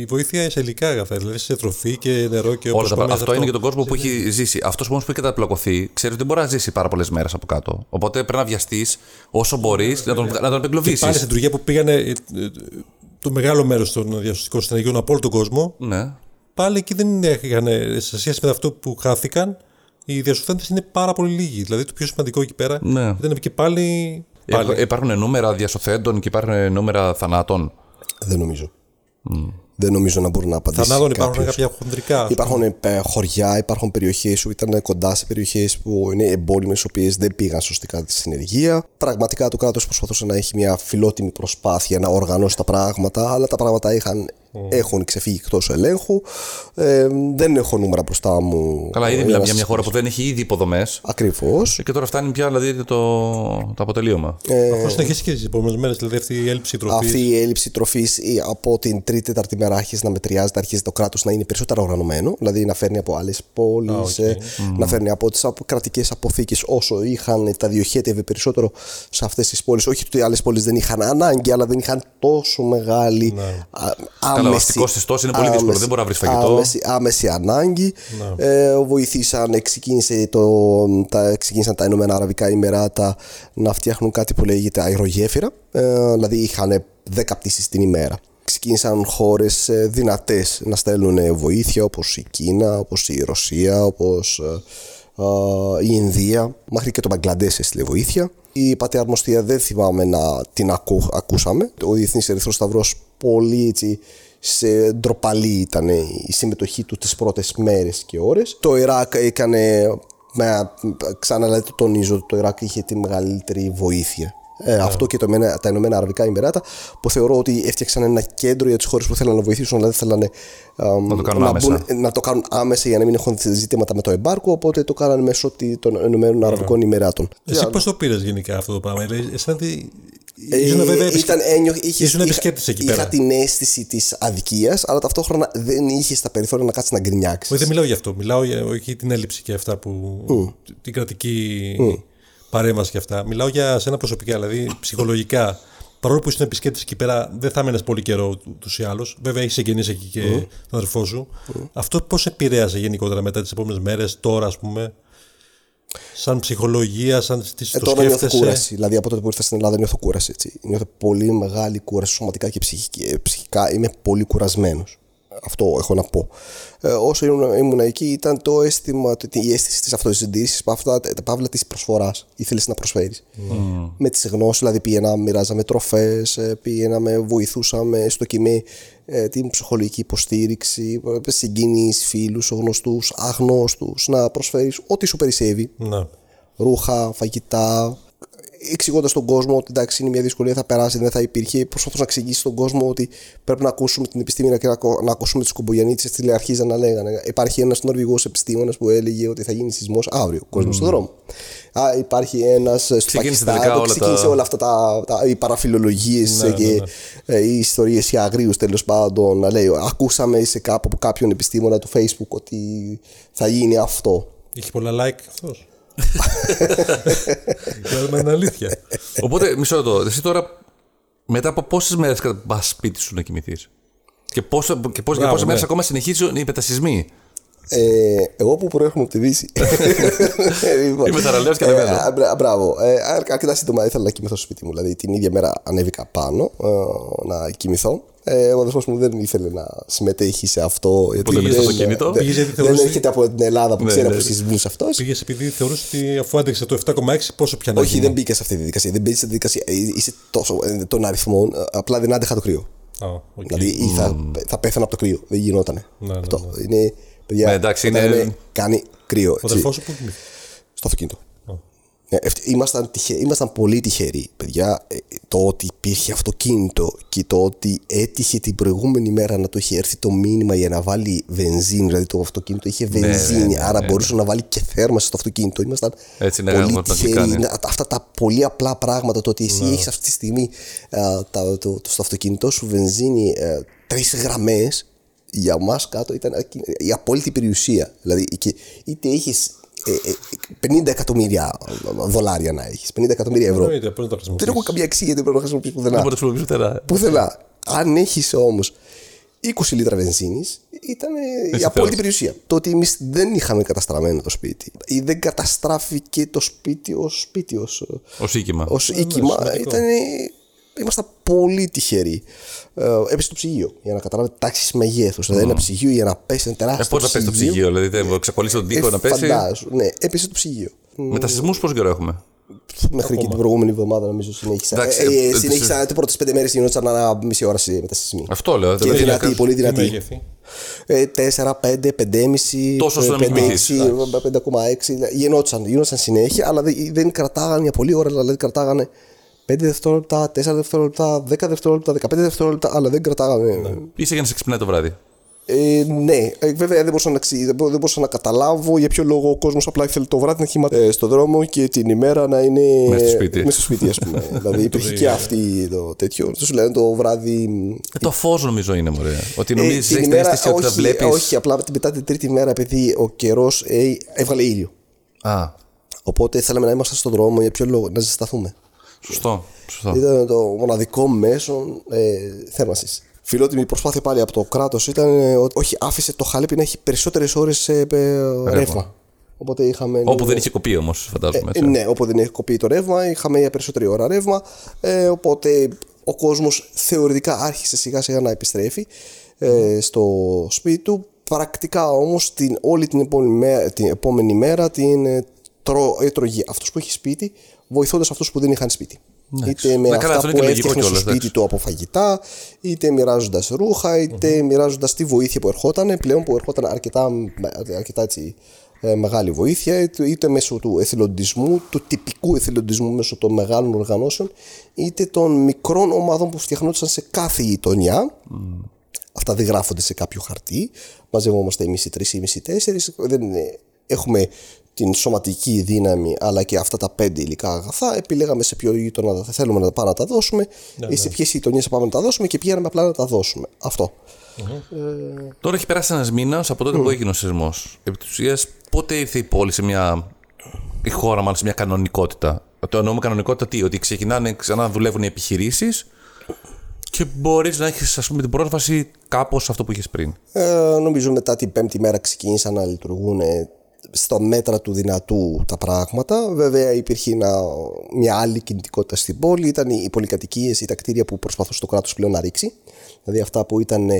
η βοήθεια σε υλικά αγαθά, δηλαδή σε τροφή και νερό και Όλα όπως τα είπαμε, πράγματα. Αυτό σε είναι για τον κόσμο που έχει ζήσει. Αυτός όμως που έχει καταπλακωθεί, ξέρει ότι δεν μπορεί να ζήσει πάρα πολλές μέρες από κάτω. Οπότε πρέπει να βιαστείς όσο μπορείς να τον, να τον Και πάλι στην Τουρκία που πήγανε ε, ε, το μεγάλο μέρος των διασωστικών συνεργείων από όλο τον κόσμο, Ναι. πάλι εκεί δεν είχαν, σε σχέση με αυτό που χάθηκαν, οι διασωθέντες είναι πάρα πολύ λίγοι. Δηλαδή το πιο σημαντικό εκεί πέρα Ναι. ήταν και πάλι. Πάλι. Υπά- Υπάρχουν νούμερα διασωθέντων και υπάρχουν νούμερα θανάτων. Δεν νομίζω. Δεν νομίζω να μπορεί να απαντήσει. Θανάτων υπάρχουν κάποιος. κάποια χονδρικά. Υπάρχουν ε, χωριά, υπάρχουν περιοχές που ήταν κοντά σε περιοχές που είναι εμπόλεμες, οι οποίες δεν πήγαν σωστικά στη συνεργεία. Πραγματικά το κράτος προσπαθούσε να έχει μια φιλότιμη προσπάθεια να οργανώσει τα πράγματα, αλλά τα πράγματα είχαν, έχουν ξεφύγει εκτός ελέγχου. Ε, δεν έχω νούμερα μπροστά μου. Καλά, ήδη μιλάμε για μια χώρα που δεν έχει ήδη υποδομές. Ακριβώς. Και τώρα φτάνει πια δηλαδή το, το αποτελείωμα. Αυτό συνεχίσει και τις επόμενες μέρες, δηλαδή αυτή η έλλειψη τροφής. Αυτή η έλλειψη τροφής από την τρίτη-τέταρτη μέρα άρχισε να μετριάζεται, αρχίζει το κράτος να είναι περισσότερο οργανωμένο, δηλαδή να φέρνει από άλλες πόλεις, να φέρνει από τις κρατικές αποθήκες όσο είχαν, τα διοχέτευε περισσότερο σε αυτές τις πόλεις. Όχι ότι οι άλλες πόλεις δεν είχαν ανάγκη, αλλά δεν είχαν τόσο μεγάλη α, Καλά, ο άμεση. αστικός ιστός είναι πολύ δύσκολο, δεν μπορεί να βρεις φαγητό. Άμεση, άμεση ανάγκη. Ε, βοηθήσαν, ξεκίνησε το, τα, ξεκίνησαν τα Ηνωμένα Αραβικά Ημεράτα να φτιάχνουν κάτι που λέγεται αερογέφυρα. Ε, δηλαδή είχαν 10 πτήσεις την ημέρα. Ξεκίνησαν χώρες δυνατές να στέλνουν βοήθεια όπως η Κίνα, όπως η Ρωσία, όπως η Ινδία. Μέχρι και το Μπαγκλαντές έστειλε βοήθεια. Η πατέρα αρμοστία δεν θυμάμαι να την ακού, ακούσαμε. Ο Διεθνής Ερυθρός Σταυρός πολύ έτσι σε ντροπαλή ήταν η συμμετοχή του τις πρώτες μέρες και ώρες. Το Ιράκ έκανε, με, ξανά δηλαδή το τονίζω, το Ιράκ είχε τη μεγαλύτερη βοήθεια. Ε, Αυτό και το, Ηνωμένα- τα Ηνωμένα Αραβικά Ημεράτα που θεωρώ ότι έφτιαξαν ένα κέντρο για τις χώρες που θέλαν να βοηθήσουν αλλά δεν θέλανε αμ, Να το κάνουν άμεσα. να το κάνουν άμεσα για να μην έχουν ζητήματα με το εμπάρκο οπότε το κάνανε μέσω τη- των Ηνωμένων Αραβικών Ημεράτων. Εσύ πώς το πήρες γενικά αυτό το πράγμα, δηλαδή, εσένα τι. Ε, Ήσουν βέβαια ήταν ένιο, είχε, ήσουν είχα- επισκέπτης εκεί είχα πέρα. την αίσθηση της αδικίας, αλλά ταυτόχρονα δεν είχες τα περιθώρια να κάτσεις να γκρινιάξεις. Όχι, δεν μιλάω για αυτό. Μιλάω για όχι την έλλειψη και αυτά που. την κρατική παρέμβαση και αυτά. Μιλάω για σένα προσωπικά, δηλαδή ψυχολογικά. Παρόλο που ήσουν επισκέπτης εκεί πέρα, δεν θα έμενες πολύ καιρό ούτω ή άλλω. Βέβαια, έχεις εγγενείς εκεί και τον αδερφό σου. Αυτό πώς επηρέασε γενικότερα μετά τις επόμενες μέρες, τώρα ας πούμε; Σαν ψυχολογία, σαν τι Ε, το τώρα νιώθω σκέφτεσαι. κούραση. Δηλαδή από τότε που ήρθα στην Ελλάδα νιώθω κούραση. Έτσι. Νιώθω πολύ μεγάλη κούραση σωματικά και ψυχική- ε, ψυχικά. Είμαι πολύ κουρασμένος. Αυτό έχω να πω. Ε, όσο ήμουν, ήμουν εκεί ήταν το αίσθημα, το- η αίσθηση της αυτοσυντήρηση, τα παύλα της προσφοράς. Ήθελες να προσφέρεις. Με τις γνώσεις, δηλαδή πήγαινα, μοιράζαμε τροφές, πήγαιναμε, βοηθούσαμε στο κοιμή ε, την ψυχολογική υποστήριξη, ε, συγκίνηση, φίλους, γνωστούς, αγνώστους, να προσφέρεις ό,τι σου περισσεύει Ναι. ρούχα, φαγητά. Εξηγώντας τον κόσμο ότι εντάξει είναι μια δυσκολία, θα περάσει, δεν θα υπήρχε. Προσπαθώ να εξηγήσει στον κόσμο ότι πρέπει να ακούσουμε την επιστήμη και να, ακου- να ακούσουμε τους κομπογιανίτσε. Στη αρχίζαν να λέγανε. Υπάρχει ένας Νορβηγός επιστήμονας που έλεγε ότι θα γίνει σεισμός αύριο. Ο κόσμος στον δρόμο. Α, υπάρχει ένας στο Ξεκίνησε Πακιστάν τελικά που όλα ξεκίνησε τα- όλα αυτά τα, τα, οι παραφιλολογίες Ναι, και ναι, ναι. ε, οι ιστορίες για αγρίους τέλος πάντων. Να λέει, ακούσαμε σε κάπου από κάποιον επιστήμονα του Facebook ότι θα γίνει αυτό. Είχε πολλά like αυτός; [laughs] Δηλαδή είναι αλήθεια. Οπότε, μισό λεπτό. Εσύ τώρα, μετά από πόσες μέρες πα σπίτι σου να κοιμηθείς; Και, πόσο, και, πώς, για Μπράβο, πόσες μέρες ναι. ακόμα συνεχίζουν οι μετασυσμοί. Ε, εγώ που προέρχομαι από τη Δύση. [laughs] Λοιπόν, Είμαι θαραλέος και ε, ανεβαίνω. α, μπρα- Μπράβο. Ε, αρ- αρκετά σύντομα ήθελα να κοιμηθώ στο σπίτι μου. Δηλαδή την ίδια μέρα ανέβηκα πάνω ε, να κοιμηθώ. Ε, ο αδερφός μου δεν ήθελε να συμμετέχει σε αυτό. γιατί δεν είσαι δεν- αυτοκίνητο; δεν- Πήγες γιατί Δεν θεωρούσε- έρχεται από την Ελλάδα που Ναι, ξέρει ναι. από σεισμούς αυτός. Πήγες επειδή θεωρούσες ότι αφού άντεξε το 7,6, πόσο πια να Όχι, γίνει; δεν μπήκα σε αυτή τη διαδικασία. Δεν μπήκε σε αυτή τη διαδικασία. Ε, Είσαι τόσο ε, των αριθμών, ε, απλά δεν άντεχα το κρύο. Α, οκ. Δηλαδή ή θα, θα πέθανα από το κρύο. Δεν γινότανε. Ναι, ναι, Αυτό είναι. Παιδιά, Ναι, εντάξει, όταν είναι- λέμε κάνει κρύο. Ο έτσι. αδερφός σου που κοιμήθηκε. στο αυτοκίνητο. Ναι, ευτ- ήμασταν, τυχε, ήμασταν πολύ τυχεροί, παιδιά. Ε, Το ότι υπήρχε αυτοκίνητο και το ότι έτυχε την προηγούμενη μέρα να του είχε έρθει το μήνυμα για να βάλει βενζίνη. Δηλαδή το αυτοκίνητο είχε ναι, βενζίνη, ναι, άρα ναι, μπορούσε να βάλει και θέρμανση στο αυτοκίνητο. Ήμασταν Έτσι, ναι, πολύ γάμο, το τυχεροί. κάνει. Είναι Αυτά τα πολύ απλά πράγματα. Το ότι εσύ Ναι. έχεις αυτή τη στιγμή α, τα, το, το, στο αυτοκίνητό σου βενζίνη τρεις γραμμές. Για μας κάτω ήταν η απόλυτη περιουσία. Δηλαδή, και είτε έχεις 50 εκατομμύρια δολάρια να έχεις, 50 εκατομμύρια ευρώ. Εννοείται, πώς να το Δεν έχω χρησιμοποιήσεις. καμία αξία γιατί δεν πρέπει να χρησιμοποιήσει Δεν πουθενά. μπορώ να χρησιμοποιήσω τερά. Πουθενά. Αν έχεις όμως 20 λίτρα βενζίνης, ήταν η Εσύ απόλυτη θεός. περιουσία. Το ότι εμείς δεν είχαμε καταστραμμένο το σπίτι ή δεν καταστράφηκε το σπίτι ως σπίτι, ως Ω οίκημα. ως οίκημα, σημαντικό. ήταν. Ήμασταν πολύ τυχεροί. Ε, έπεσε το ψυγείο. Για να καταλάβετε τάξει μεγέθου. Δηλαδή, ένα ψυγείο για να πέσει ένα τεράστιο. Ε, Πώς να πέσει το ψυγείο, δηλαδή δεν ξεκολλήσει τον τοίχο Ε, να πέσει; Φαντάζω. Ναι, έπεσε το ψυγείο. Μετασυσμού πόσο καιρό έχουμε; Μέχρι και την προηγούμενη εβδομάδα νομίζω συνέχισα. Εντάξει, Ε, ε, ε, συνέχισα τις πρώτες πέντε μέρες γινόταν ένα μισή ώρα σε μετασυσμοί. Αυτό λέω. Και δηλαδή, δυνατή, πολύ Τι δυνατή. μέγεθη; Ε, 4, 5, 5,5. Τόσο ώστε να μην κοιμηθείς. 5,6. Γινόταν, γινόταν συνέχεια, αλλά δεν, δεν κρατάγανε για πολλή ώρα. Δηλαδή κρατάγανε 5 δευτερόλεπτα, 4 δευτερόλεπτα, 10 δευτερόλεπτα, 15 δευτερόλεπτα, αλλά δεν κρατάγανε. Είσαι για να σε ξυπνάει το βράδυ. Ε, ναι, ε, βέβαια δεν μπορούσα, να, ξυ- δεν μπο- δεν μπορούσα να καταλάβω για ποιο λόγο ο κόσμος απλά ήθελε το βράδυ να χυματεύει ε, στον δρόμο και την ημέρα να είναι. Μες στο σπίτι. Μέσα στο σπίτι, ας πούμε. [laughs] δηλαδή υπήρχε και αυτή το τέτοιο. Του λένε το βράδυ. Ε, το φως νομίζω είναι μωρέ. Ότι Ε, νομίζεις, την έχεις την ημέρα- αίσθηση ότι θα όχι, βλέπει. Όχι, απλά μετά την τρίτη μέρα, επειδή ο καιρός έβγαλε ήλιο. Α, Οπότε θέλαμε να είμαστε στον δρόμο για ποιο λόγο, να ζεσταθούμε. Σωστό. σωστό. Ήταν το μοναδικό μέσο ε, θέρμανσης. Φιλότιμη προσπάθεια πάλι από το κράτος ήταν ε, ότι όχι, άφησε το χαλέπι να έχει περισσότερες ώρες ρεύμα. Οπότε είχαμε. Όπου λίγο- δεν είχε κοπεί όμως, φαντάζομαι. ε, Έτσι. ναι, όπου δεν έχει κοπεί το ρεύμα, είχαμε για περισσότερη ώρα ρεύμα. Ε, οπότε ο κόσμος θεωρητικά άρχισε σιγά σιγά να επιστρέφει ε, στο σπίτι του. Πρακτικά όμως όλη την επόμενη μέρα την, επόμενη μέρα την ε, τρώ, έτρωγε αυτός που έχει σπίτι, βοηθώντας αυτούς που δεν είχαν σπίτι. Είτε με Ναι, καλά, αυτό αυτά είναι που και λογικό έφτιαχνε στο κιόλας, σπίτι εντάξει. του από φαγητά, είτε μοιράζοντας ρούχα, είτε μοιράζοντας τη βοήθεια που ερχόταν. Πλέον που ερχόταν αρκετά, αρκετά έτσι, ε, μεγάλη βοήθεια, είτε, είτε μέσω του εθελοντισμού, του τυπικού εθελοντισμού μέσω των μεγάλων οργανώσεων, είτε των μικρών ομάδων που φτιαχνόντουσαν σε κάθε γειτονιά. Αυτά δεν γράφονται σε κάποιο χαρτί. Μαζευόμαστε εμείς οι τρεις, εμείς οι τέσσερις. Δεν είναι- έχουμε την σωματική δύναμη αλλά και αυτά τα πέντε υλικά αγαθά. Επιλέγαμε σε ποιο γείτονα θα θέλουμε να πάμε να τα δώσουμε ή σε ποιες γειτονιές θα πάμε να τα δώσουμε και πηγαίναμε απλά να τα δώσουμε. Αυτό. Τώρα έχει περάσει ένας μήνας από τότε που έγινε ο σεισμός. Επί της ουσίας, πότε ήρθε η πόλη σε μια. η χώρα, μάλλον σε μια κανονικότητα; Το εννοούμε κανονικότητα τι, ότι ξεκινάνε ξανά να δουλεύουν οι επιχειρήσεις και μπορείς να έχεις, ας πούμε, την πρόσβαση κάπως σε αυτό που είχες πριν. Ε, νομίζω μετά την πέμπτη μέρα ξεκίνησαν να λειτουργούν ε, στα μέτρα του δυνατού τα πράγματα. Βέβαια υπήρχε ένα, μια άλλη κινητικότητα στην πόλη. Ήταν οι πολυκατοικίες ή τα κτίρια που προσπαθούσε το κράτος πλέον να ρίξει. Δηλαδή αυτά που ήταν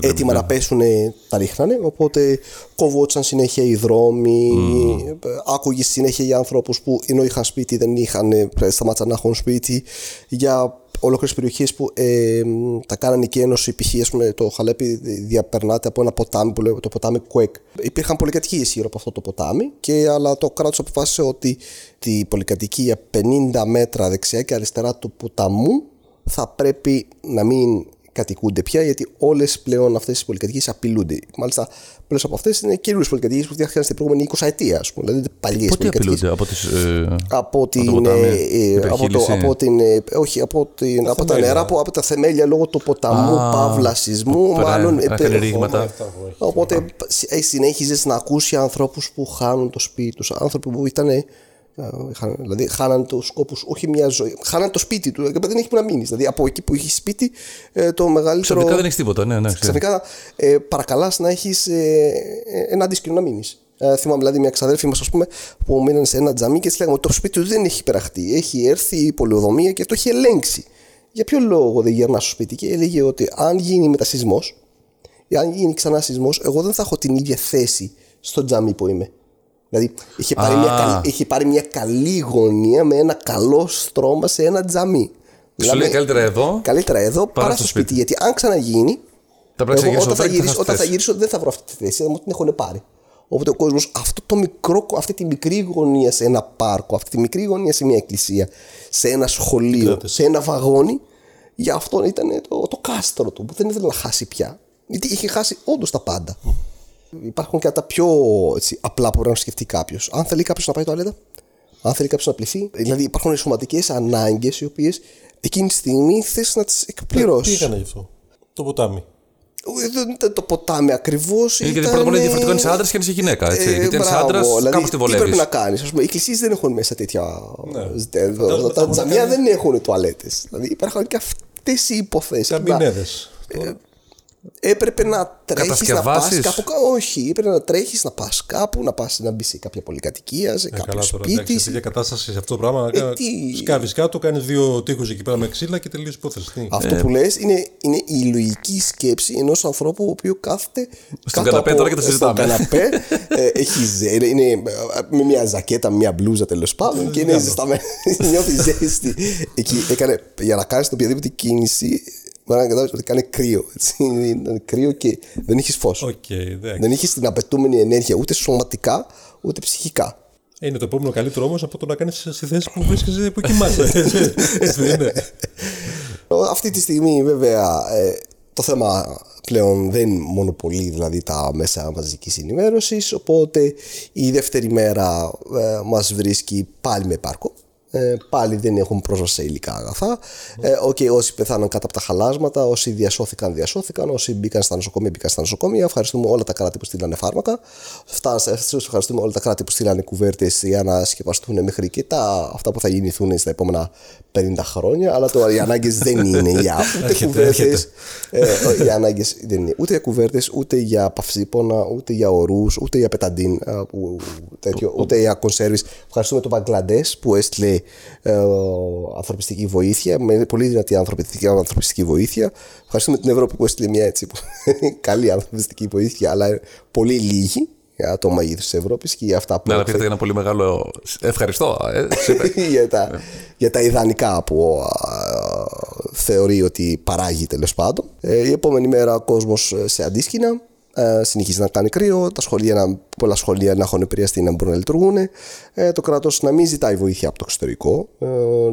έτοιμα να πέσουν τα ρίχνανε. Οπότε κοβόντουσαν συνέχεια οι δρόμοι. Mm. Άκουγε συνέχεια για άνθρωπου που ενώ είχαν σπίτι δεν είχαν, σταμάτησαν να έχουν σπίτι. Για ολόκληρες περιοχές που ε, τα κάνανε και ένωση. Π.χ. το Χαλέπι διαπερνάται από ένα ποτάμι που λέγεται το ποτάμι Κουέκ. Υπήρχαν πολυκατοικίε γύρω από αυτό το ποτάμι, και, αλλά το κράτος αποφάσισε ότι τη πολυκατοικία 50 μέτρα δεξιά και αριστερά του ποταμού θα πρέπει να μην κατοικούνται πια, γιατί όλες πλέον αυτές οι πολυκατοικίες απειλούνται. Μάλιστα, πολλέ από αυτές είναι καινούριες πολυκατοικίες που φτιάχτηκαν στην προηγούμενη 20 ετία, ας πούμε. Δηλαδή παλιές πολυκατοικίες. απειλούνται από, τις, ε, από, την, από, ε, από, το, από, την, ε, όχι, από, την, τα από τα νερά, από, από τα θεμέλια λόγω του ποταμού, ah, παύλα σεισμού. Μάλλον. Οπότε συνέχιζες να ακούσεις ανθρώπους που χάνουν το σπίτι τους, άνθρωποι που ήταν Δηλαδή, χάναν του σκόπου, όχι μια ζωή. Χάναν το σπίτι του. Δηλαδή, δεν έχει που να μείνεις. Δηλαδή, από εκεί που έχεις σπίτι, ε, το μεγαλύτερο. Ξαφνικά δεν έχεις τίποτα. Ναι, ναι, ξαφνικά ε, παρακαλάς να έχεις ε, ένα αντίσκηνο να μείνεις. Ε, θυμάμαι δηλαδή μια ξαδέρφη μας, ας πούμε, που μείναν σε ένα τζαμί και της λέγαμε ότι το σπίτι του δεν έχει περαχτεί. Έχει έρθει η πολεοδομία και το έχει ελέγξει. Για ποιο λόγο δεν γυρνάς στο σπίτι; Και έλεγε ότι αν γίνει μετασυσμό, ή αν γίνει ξανά σεισμός, εγώ δεν θα έχω την ίδια θέση στο τζαμί που είμαι. Δηλαδή είχε πάρει, μια καλή, είχε πάρει μια καλή γωνία με ένα καλό στρώμα σε ένα τζαμί. Σου λέει δηλαδή, καλύτερα εδώ. Καλύτερα εδώ παρά στο σπίτι. Γιατί αν ξαναγίνει. εγώ, όταν, θα γυρίσω, όταν θα γυρίσω δεν θα βρω αυτή τη θέση. Θα μου την έχουν πάρει. Οπότε ο κόσμος αυτό το μικρό, αυτή τη μικρή γωνία σε ένα πάρκο, αυτή τη μικρή γωνία σε μια εκκλησία, σε ένα σχολείο, σε ένα βαγόνι, για αυτό ήταν το, το κάστρο του που δεν ήθελε να χάσει πια. Γιατί είχε χάσει όντως τα πάντα. Υπάρχουν και τα πιο έτσι, απλά που μπορεί να σκεφτεί κάποιος. Αν θέλει κάποιος να πάει το αλέτα, αν θέλει κάποιος να πληθεί. Δηλαδή υπάρχουν σωματικές ανάγκες οι οποίες εκείνη τη στιγμή θες να τις εκπληρώσεις. Τι έκανε γι' αυτό, το ποτάμι. Δεν ήταν το ποτάμι ακριβώς. Είναι γιατί πρώτα απ' όλα διαφορετικό είναι άντρας και αν είσαι γυναίκα. Έτσι. Ε, γιατί αν άντρας, δηλαδή, κάπω τη βολεύεις. Τι πρέπει να κάνεις. Οι εκκλησίες δεν έχουν μέσα τέτοια. Ναι. Τα τζαμιά δεν έχουν τουαλέτες. Δηλαδή υπάρχουν και αυτές οι υποθέσεις. Καμπινέδε έπρεπε να τρέχεις να πας κάπου. Όχι, έπρεπε να τρέχεις να πας κάπου, να πας να μπει σε κάποια πολυκατοικία, σε ε, κάποιο σπίτι. Εντάξει, σε τέτοια κατάσταση σε αυτό το πράγμα. Ε, Σκάβεις κάτω, κάνει δύο τείχους εκεί πέρα με ξύλα και τελείως υπόθεση. Αυτό ε. που λες είναι, είναι η λογική σκέψη ενός ανθρώπου ο οποίος κάθεται. Στον καναπέ τώρα και το συζητάμε. Στον καναπέ, ε, έχει είναι, είναι με μια ζακέτα, μια μπλούζα τέλος πάντων και είναι ζεσταμένο. [laughs] Νιώθει ζέστη. Εκεί έκανε, για να κάνεις οποιαδήποτε κίνηση Μπορεί να καταλάβεις ότι κάνει κρύο. Έτσι. Είναι κρύο και δεν έχεις φως. Okay, δεν έχεις την απαιτούμενη ενέργεια ούτε σωματικά ούτε ψυχικά. Είναι το επόμενο καλύτερο όμως από το να κάνεις στη θέση που βρίσκεσαι που κοιμάσαι. [laughs] Έτσι δεν είναι. Αυτή τη στιγμή βέβαια ε, το θέμα πλέον δεν μονοπολεί δηλαδή τα μέσα μαζικής ενημέρωσης οπότε η δεύτερη μέρα ε, μας βρίσκει πάλι με πάρκο ε, πάλι δεν έχουν πρόσβαση σε υλικά αγαθά. Ε, okay, όσοι πεθάναν κάτω από τα χαλάσματα, όσοι διασώθηκαν, διασώθηκαν. Όσοι μπήκαν στα νοσοκομεία, μπήκαν στα νοσοκομεία. Ευχαριστούμε όλα τα κράτη που στείλανε φάρμακα. Ευχαριστούμε όλα τα κράτη που στείλανε κουβέρτες για να σκεπαστούν μέχρι και τα, αυτά που θα γεννηθούν στα επόμενα 50 χρόνια. Αλλά τώρα οι ανάγκες δεν είναι για [laughs] ούτε κουβέρτες. Ε, οι ανάγκες δεν είναι ούτε για κουβέρτες, ούτε για παυσίπονα, ούτε για ορούς, ούτε για πεταντίν, ε, ούτε για κονσέρβι. Ευχαριστούμε τον Μπαγκλαντές που έστειλε ε, ανθρωπιστική βοήθεια, με πολύ δυνατή ανθρωπιστική, ανθρωπιστική βοήθεια. Ευχαριστούμε την Ευρώπη που έστειλε μια έτσι [laughs] καλή ανθρωπιστική βοήθεια, αλλά πολύ λίγη για το μέγεθο της Ευρώπης και για αυτά που. Ναι, αλλά πήρατε ένα πολύ μεγάλο. Ευχαριστώ. Ε, [laughs] για, τα, για τα ιδανικά που θεωρεί ότι παράγει τέλος πάντων. Ε, η επόμενη μέρα ο κόσμος σε αντίσκηνα ε, συνεχίζει να κάνει κρύο, τα σχολεία, πολλά σχολεία να έχουν επηρεαστεί να μπορούν να λειτουργούν, ε, το κράτος να μην ζητάει βοήθεια από το εξωτερικό. Ε,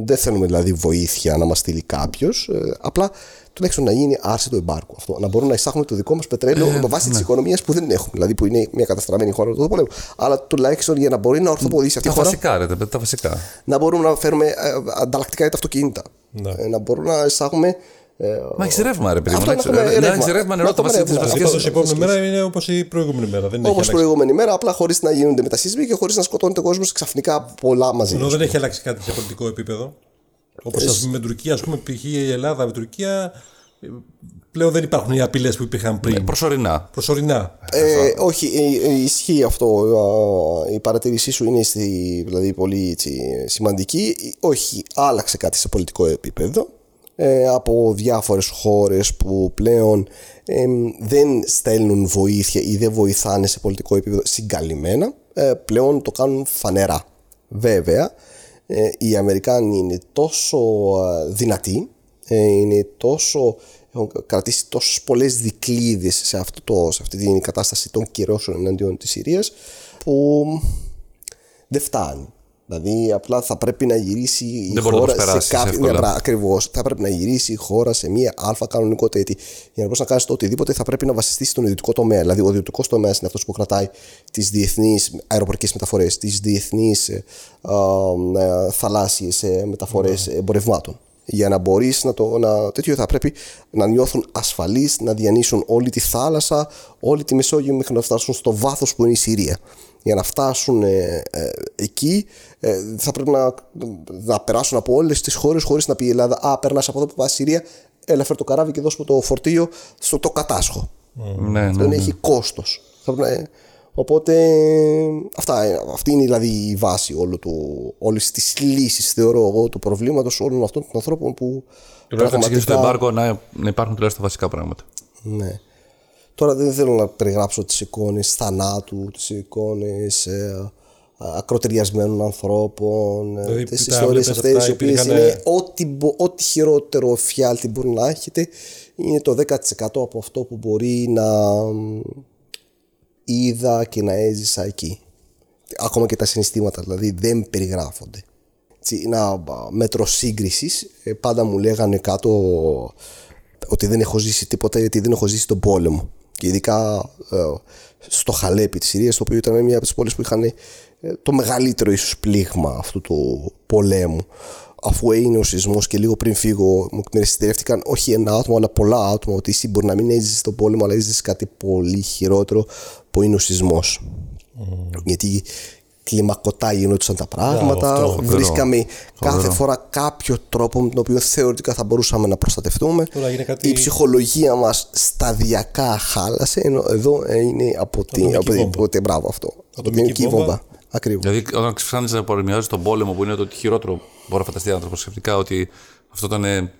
δεν θέλουμε δηλαδή βοήθεια να μας στείλει κάποιος, ε, απλά τουλάχιστον να γίνει άρση του εμπάρκου. Αυτό. Να μπορούμε να εισάγουμε το δικό μας πετρέλαιο ε, με βάση ναι. τη οικονομία που δεν έχουμε. Δηλαδή που είναι μια καταστραμμένη χώρα του πολέμου. Αλλά τουλάχιστον για να μπορεί να ορθοποδήσει αυτή η χώρα. Βασικά, ρε, τα βασικά. Να μπορούμε να φέρουμε ε, ανταλλακτικά για τα αυτοκίνητα. Ναι. Ε, να μπορούμε να εισάγουμε ε, Μα έχεις ρεύμα, ρε παιδί μου. Να έχεις ρεύμα νερό. Το βασίλειο τη βασική. η επόμενη μέρα είναι όπως η προηγούμενη μέρα. Όπως η προηγούμενη μέρα, απλά χωρίς να γίνονται μετασυσμοί και χωρίς να σκοτώνεται ο κόσμος ξαφνικά πολλά μαζί. Ενώ δεν έχει αλλάξει κάτι σε πολιτικό επίπεδο. Όπως ας πούμε με Τουρκία, ας πούμε, π.χ. η Ελλάδα με Τουρκία πλέον δεν υπάρχουν οι απειλές που υπήρχαν πριν. Προσωρινά. Προσωρινά. Ε, όχι, ε, ε, ισχύει αυτό. Α, Η παρατήρησή σου είναι στη, δηλαδή, πολύ έτσι, σημαντική. Όχι, άλλαξε κάτι σε πολιτικό επίπεδο. Ε, από διάφορες χώρες που πλέον ε, δεν στέλνουν βοήθεια ή δεν βοηθάνε σε πολιτικό επίπεδο συγκαλυμμένα, ε, πλέον το κάνουν φανερά. Βέβαια, ε, οι Αμερικάνοι είναι τόσο α, δυνατοί, ε, είναι τόσο, έχουν κρατήσει τόσες πολλές δικλείδες σε, αυτό το, σε αυτή την κατάσταση των κυρώσεων εναντίον της Συρίας που δεν φτάνει. Δηλαδή απλά θα πρέπει να γυρίσει η Δεν μπορεί να χώρα το περάσεις σε κάποια. εύκολα. Ναι, μπράβο, ακριβώς. Θα πρέπει να γυρίσει η χώρα σε μια αλφα κανονικότητα. Γιατί για να μπορείς να κάνεις το οτιδήποτε θα πρέπει να βασιστείς στον ιδιωτικό τομέα. Δηλαδή, ο ιδιωτικός τομέας είναι αυτός που κρατάει τις διεθνείς αεροπορικές μεταφορές, τις διεθνείς θαλάσσιες μεταφορές εμπορευμάτων. Για να μπορείς να το. Να, τέτοιο θα πρέπει να νιώθουν ασφαλείς, να διανύσουν όλη τη θάλασσα, όλη τη Μεσόγειο μέχρι να φτάσουν στο βάθος που είναι η Συρία. Για να φτάσουν ε, ε, εκεί ε, θα πρέπει να, να περάσουν από όλες τις χώρες χωρίς να πει η Ελλάδα Α, περνάς από εδώ που πάει η Συρία, έλα φέρ το καράβι και δώσ' μου το φορτίο στο το κατάσχο. Ναι, ναι, Δεν ναι. έχει κόστος. Οπότε αυτά, ε, αυτή είναι δηλαδή η βάση όλου του, όλης της λύσης θεωρώ εγώ του προβλήματος όλων αυτών των ανθρώπων που Τουλάχιστον να ξεκινήσει το εμπάργκο να, να υπάρχουν τουλάχιστον βασικά πράγματα. ναι. Τώρα δεν θέλω να περιγράψω τις εικόνες θανάτου, τις εικόνες ε, ακροτηριασμένων ανθρώπων, Δηλαδή, ε, τις τα ιστορίες βλέπεις αυτές αυτά, οι οποίες υπήρχαν, είναι ε, ό,τι, μπο- ό,τι χειρότερο φιάλτη μπορεί να έχετε είναι το 10% από αυτό που μπορεί να μ, είδα και να έζησα εκεί. Ακόμα και τα συναισθήματα δηλαδή δεν περιγράφονται. Έτσι, ένα α, μέτρο σύγκρισης πάντα μου λέγανε κάτω ότι δεν έχω ζήσει τίποτα γιατί δεν έχω ζήσει τον πόλεμο. Και ειδικά ε, στο Χαλέπι της Συρίας, το οποίο ήταν μια από τις πόλεις που είχαν ε, το μεγαλύτερο ίσως πλήγμα αυτού του πολέμου. Αφού έγινε ο σεισμός και λίγο πριν φύγω, μου μεριστηρεύτηκαν όχι ένα άτομο, αλλά πολλά άτομα ότι εσύ μπορεί να μην έζησες τον πόλεμο, αλλά έζησες κάτι πολύ χειρότερο που είναι ο σεισμός. Γιατί κλιμακωτά γινόντουσαν τα πράγματα. αυτό, φοβερό. βρίσκαμε κάθε Φοβερό. φορά κάποιο τρόπο με τον οποίο θεωρητικά θα μπορούσαμε να προστατευτούμε. Τώρα έγινε κάτι- Η ψυχολογία μας σταδιακά χάλασε, ενώ εδώ είναι από την. Ατομική Από την, βόμβα. από την- μπράβο αυτό. Ατομική Ατομική βόμβα. βόμβα. Ακριβώς. Δηλαδή, όταν ξεφάνει να πολεμιάζει τον πόλεμο, που είναι το χειρότερο, μπορεί να φανταστεί άνθρωπος σκεφτικά ότι αυτό ήταν ε,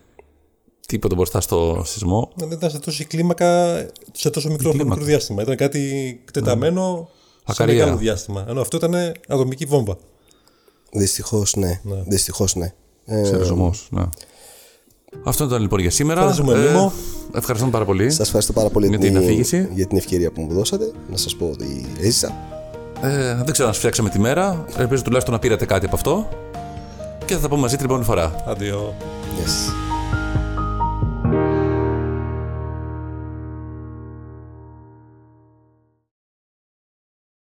τίποτα μπροστά στο σεισμό. Δεν ήταν σε τόση κλίμακα σε τόσο μικρό χρονικό διάστημα. Ήταν κάτι εκτεταμένο σε Ακαρία. μεγάλο διάστημα. Ενώ αυτό ήταν ατομική βόμβα. Δυστυχώς ναι. Δυστυχώς ναι. Ε, Σεισμό. Ναι. Αυτό ήταν λοιπόν για σήμερα. Ευχαριστούμε, Μίμο. ευχαριστούμε πάρα πολύ. Σας ευχαριστώ πάρα πολύ Για την αφήγηση. για την ευκαιρία που μου δώσατε. Να σας πω ότι έζησα. Ε, δεν ξέρω αν σας φτιάξαμε τη μέρα. Ελπίζω τουλάχιστον να πήρατε κάτι από αυτό. Και θα τα πούμε μαζί την επόμενη φορά. Αντίο. Yes.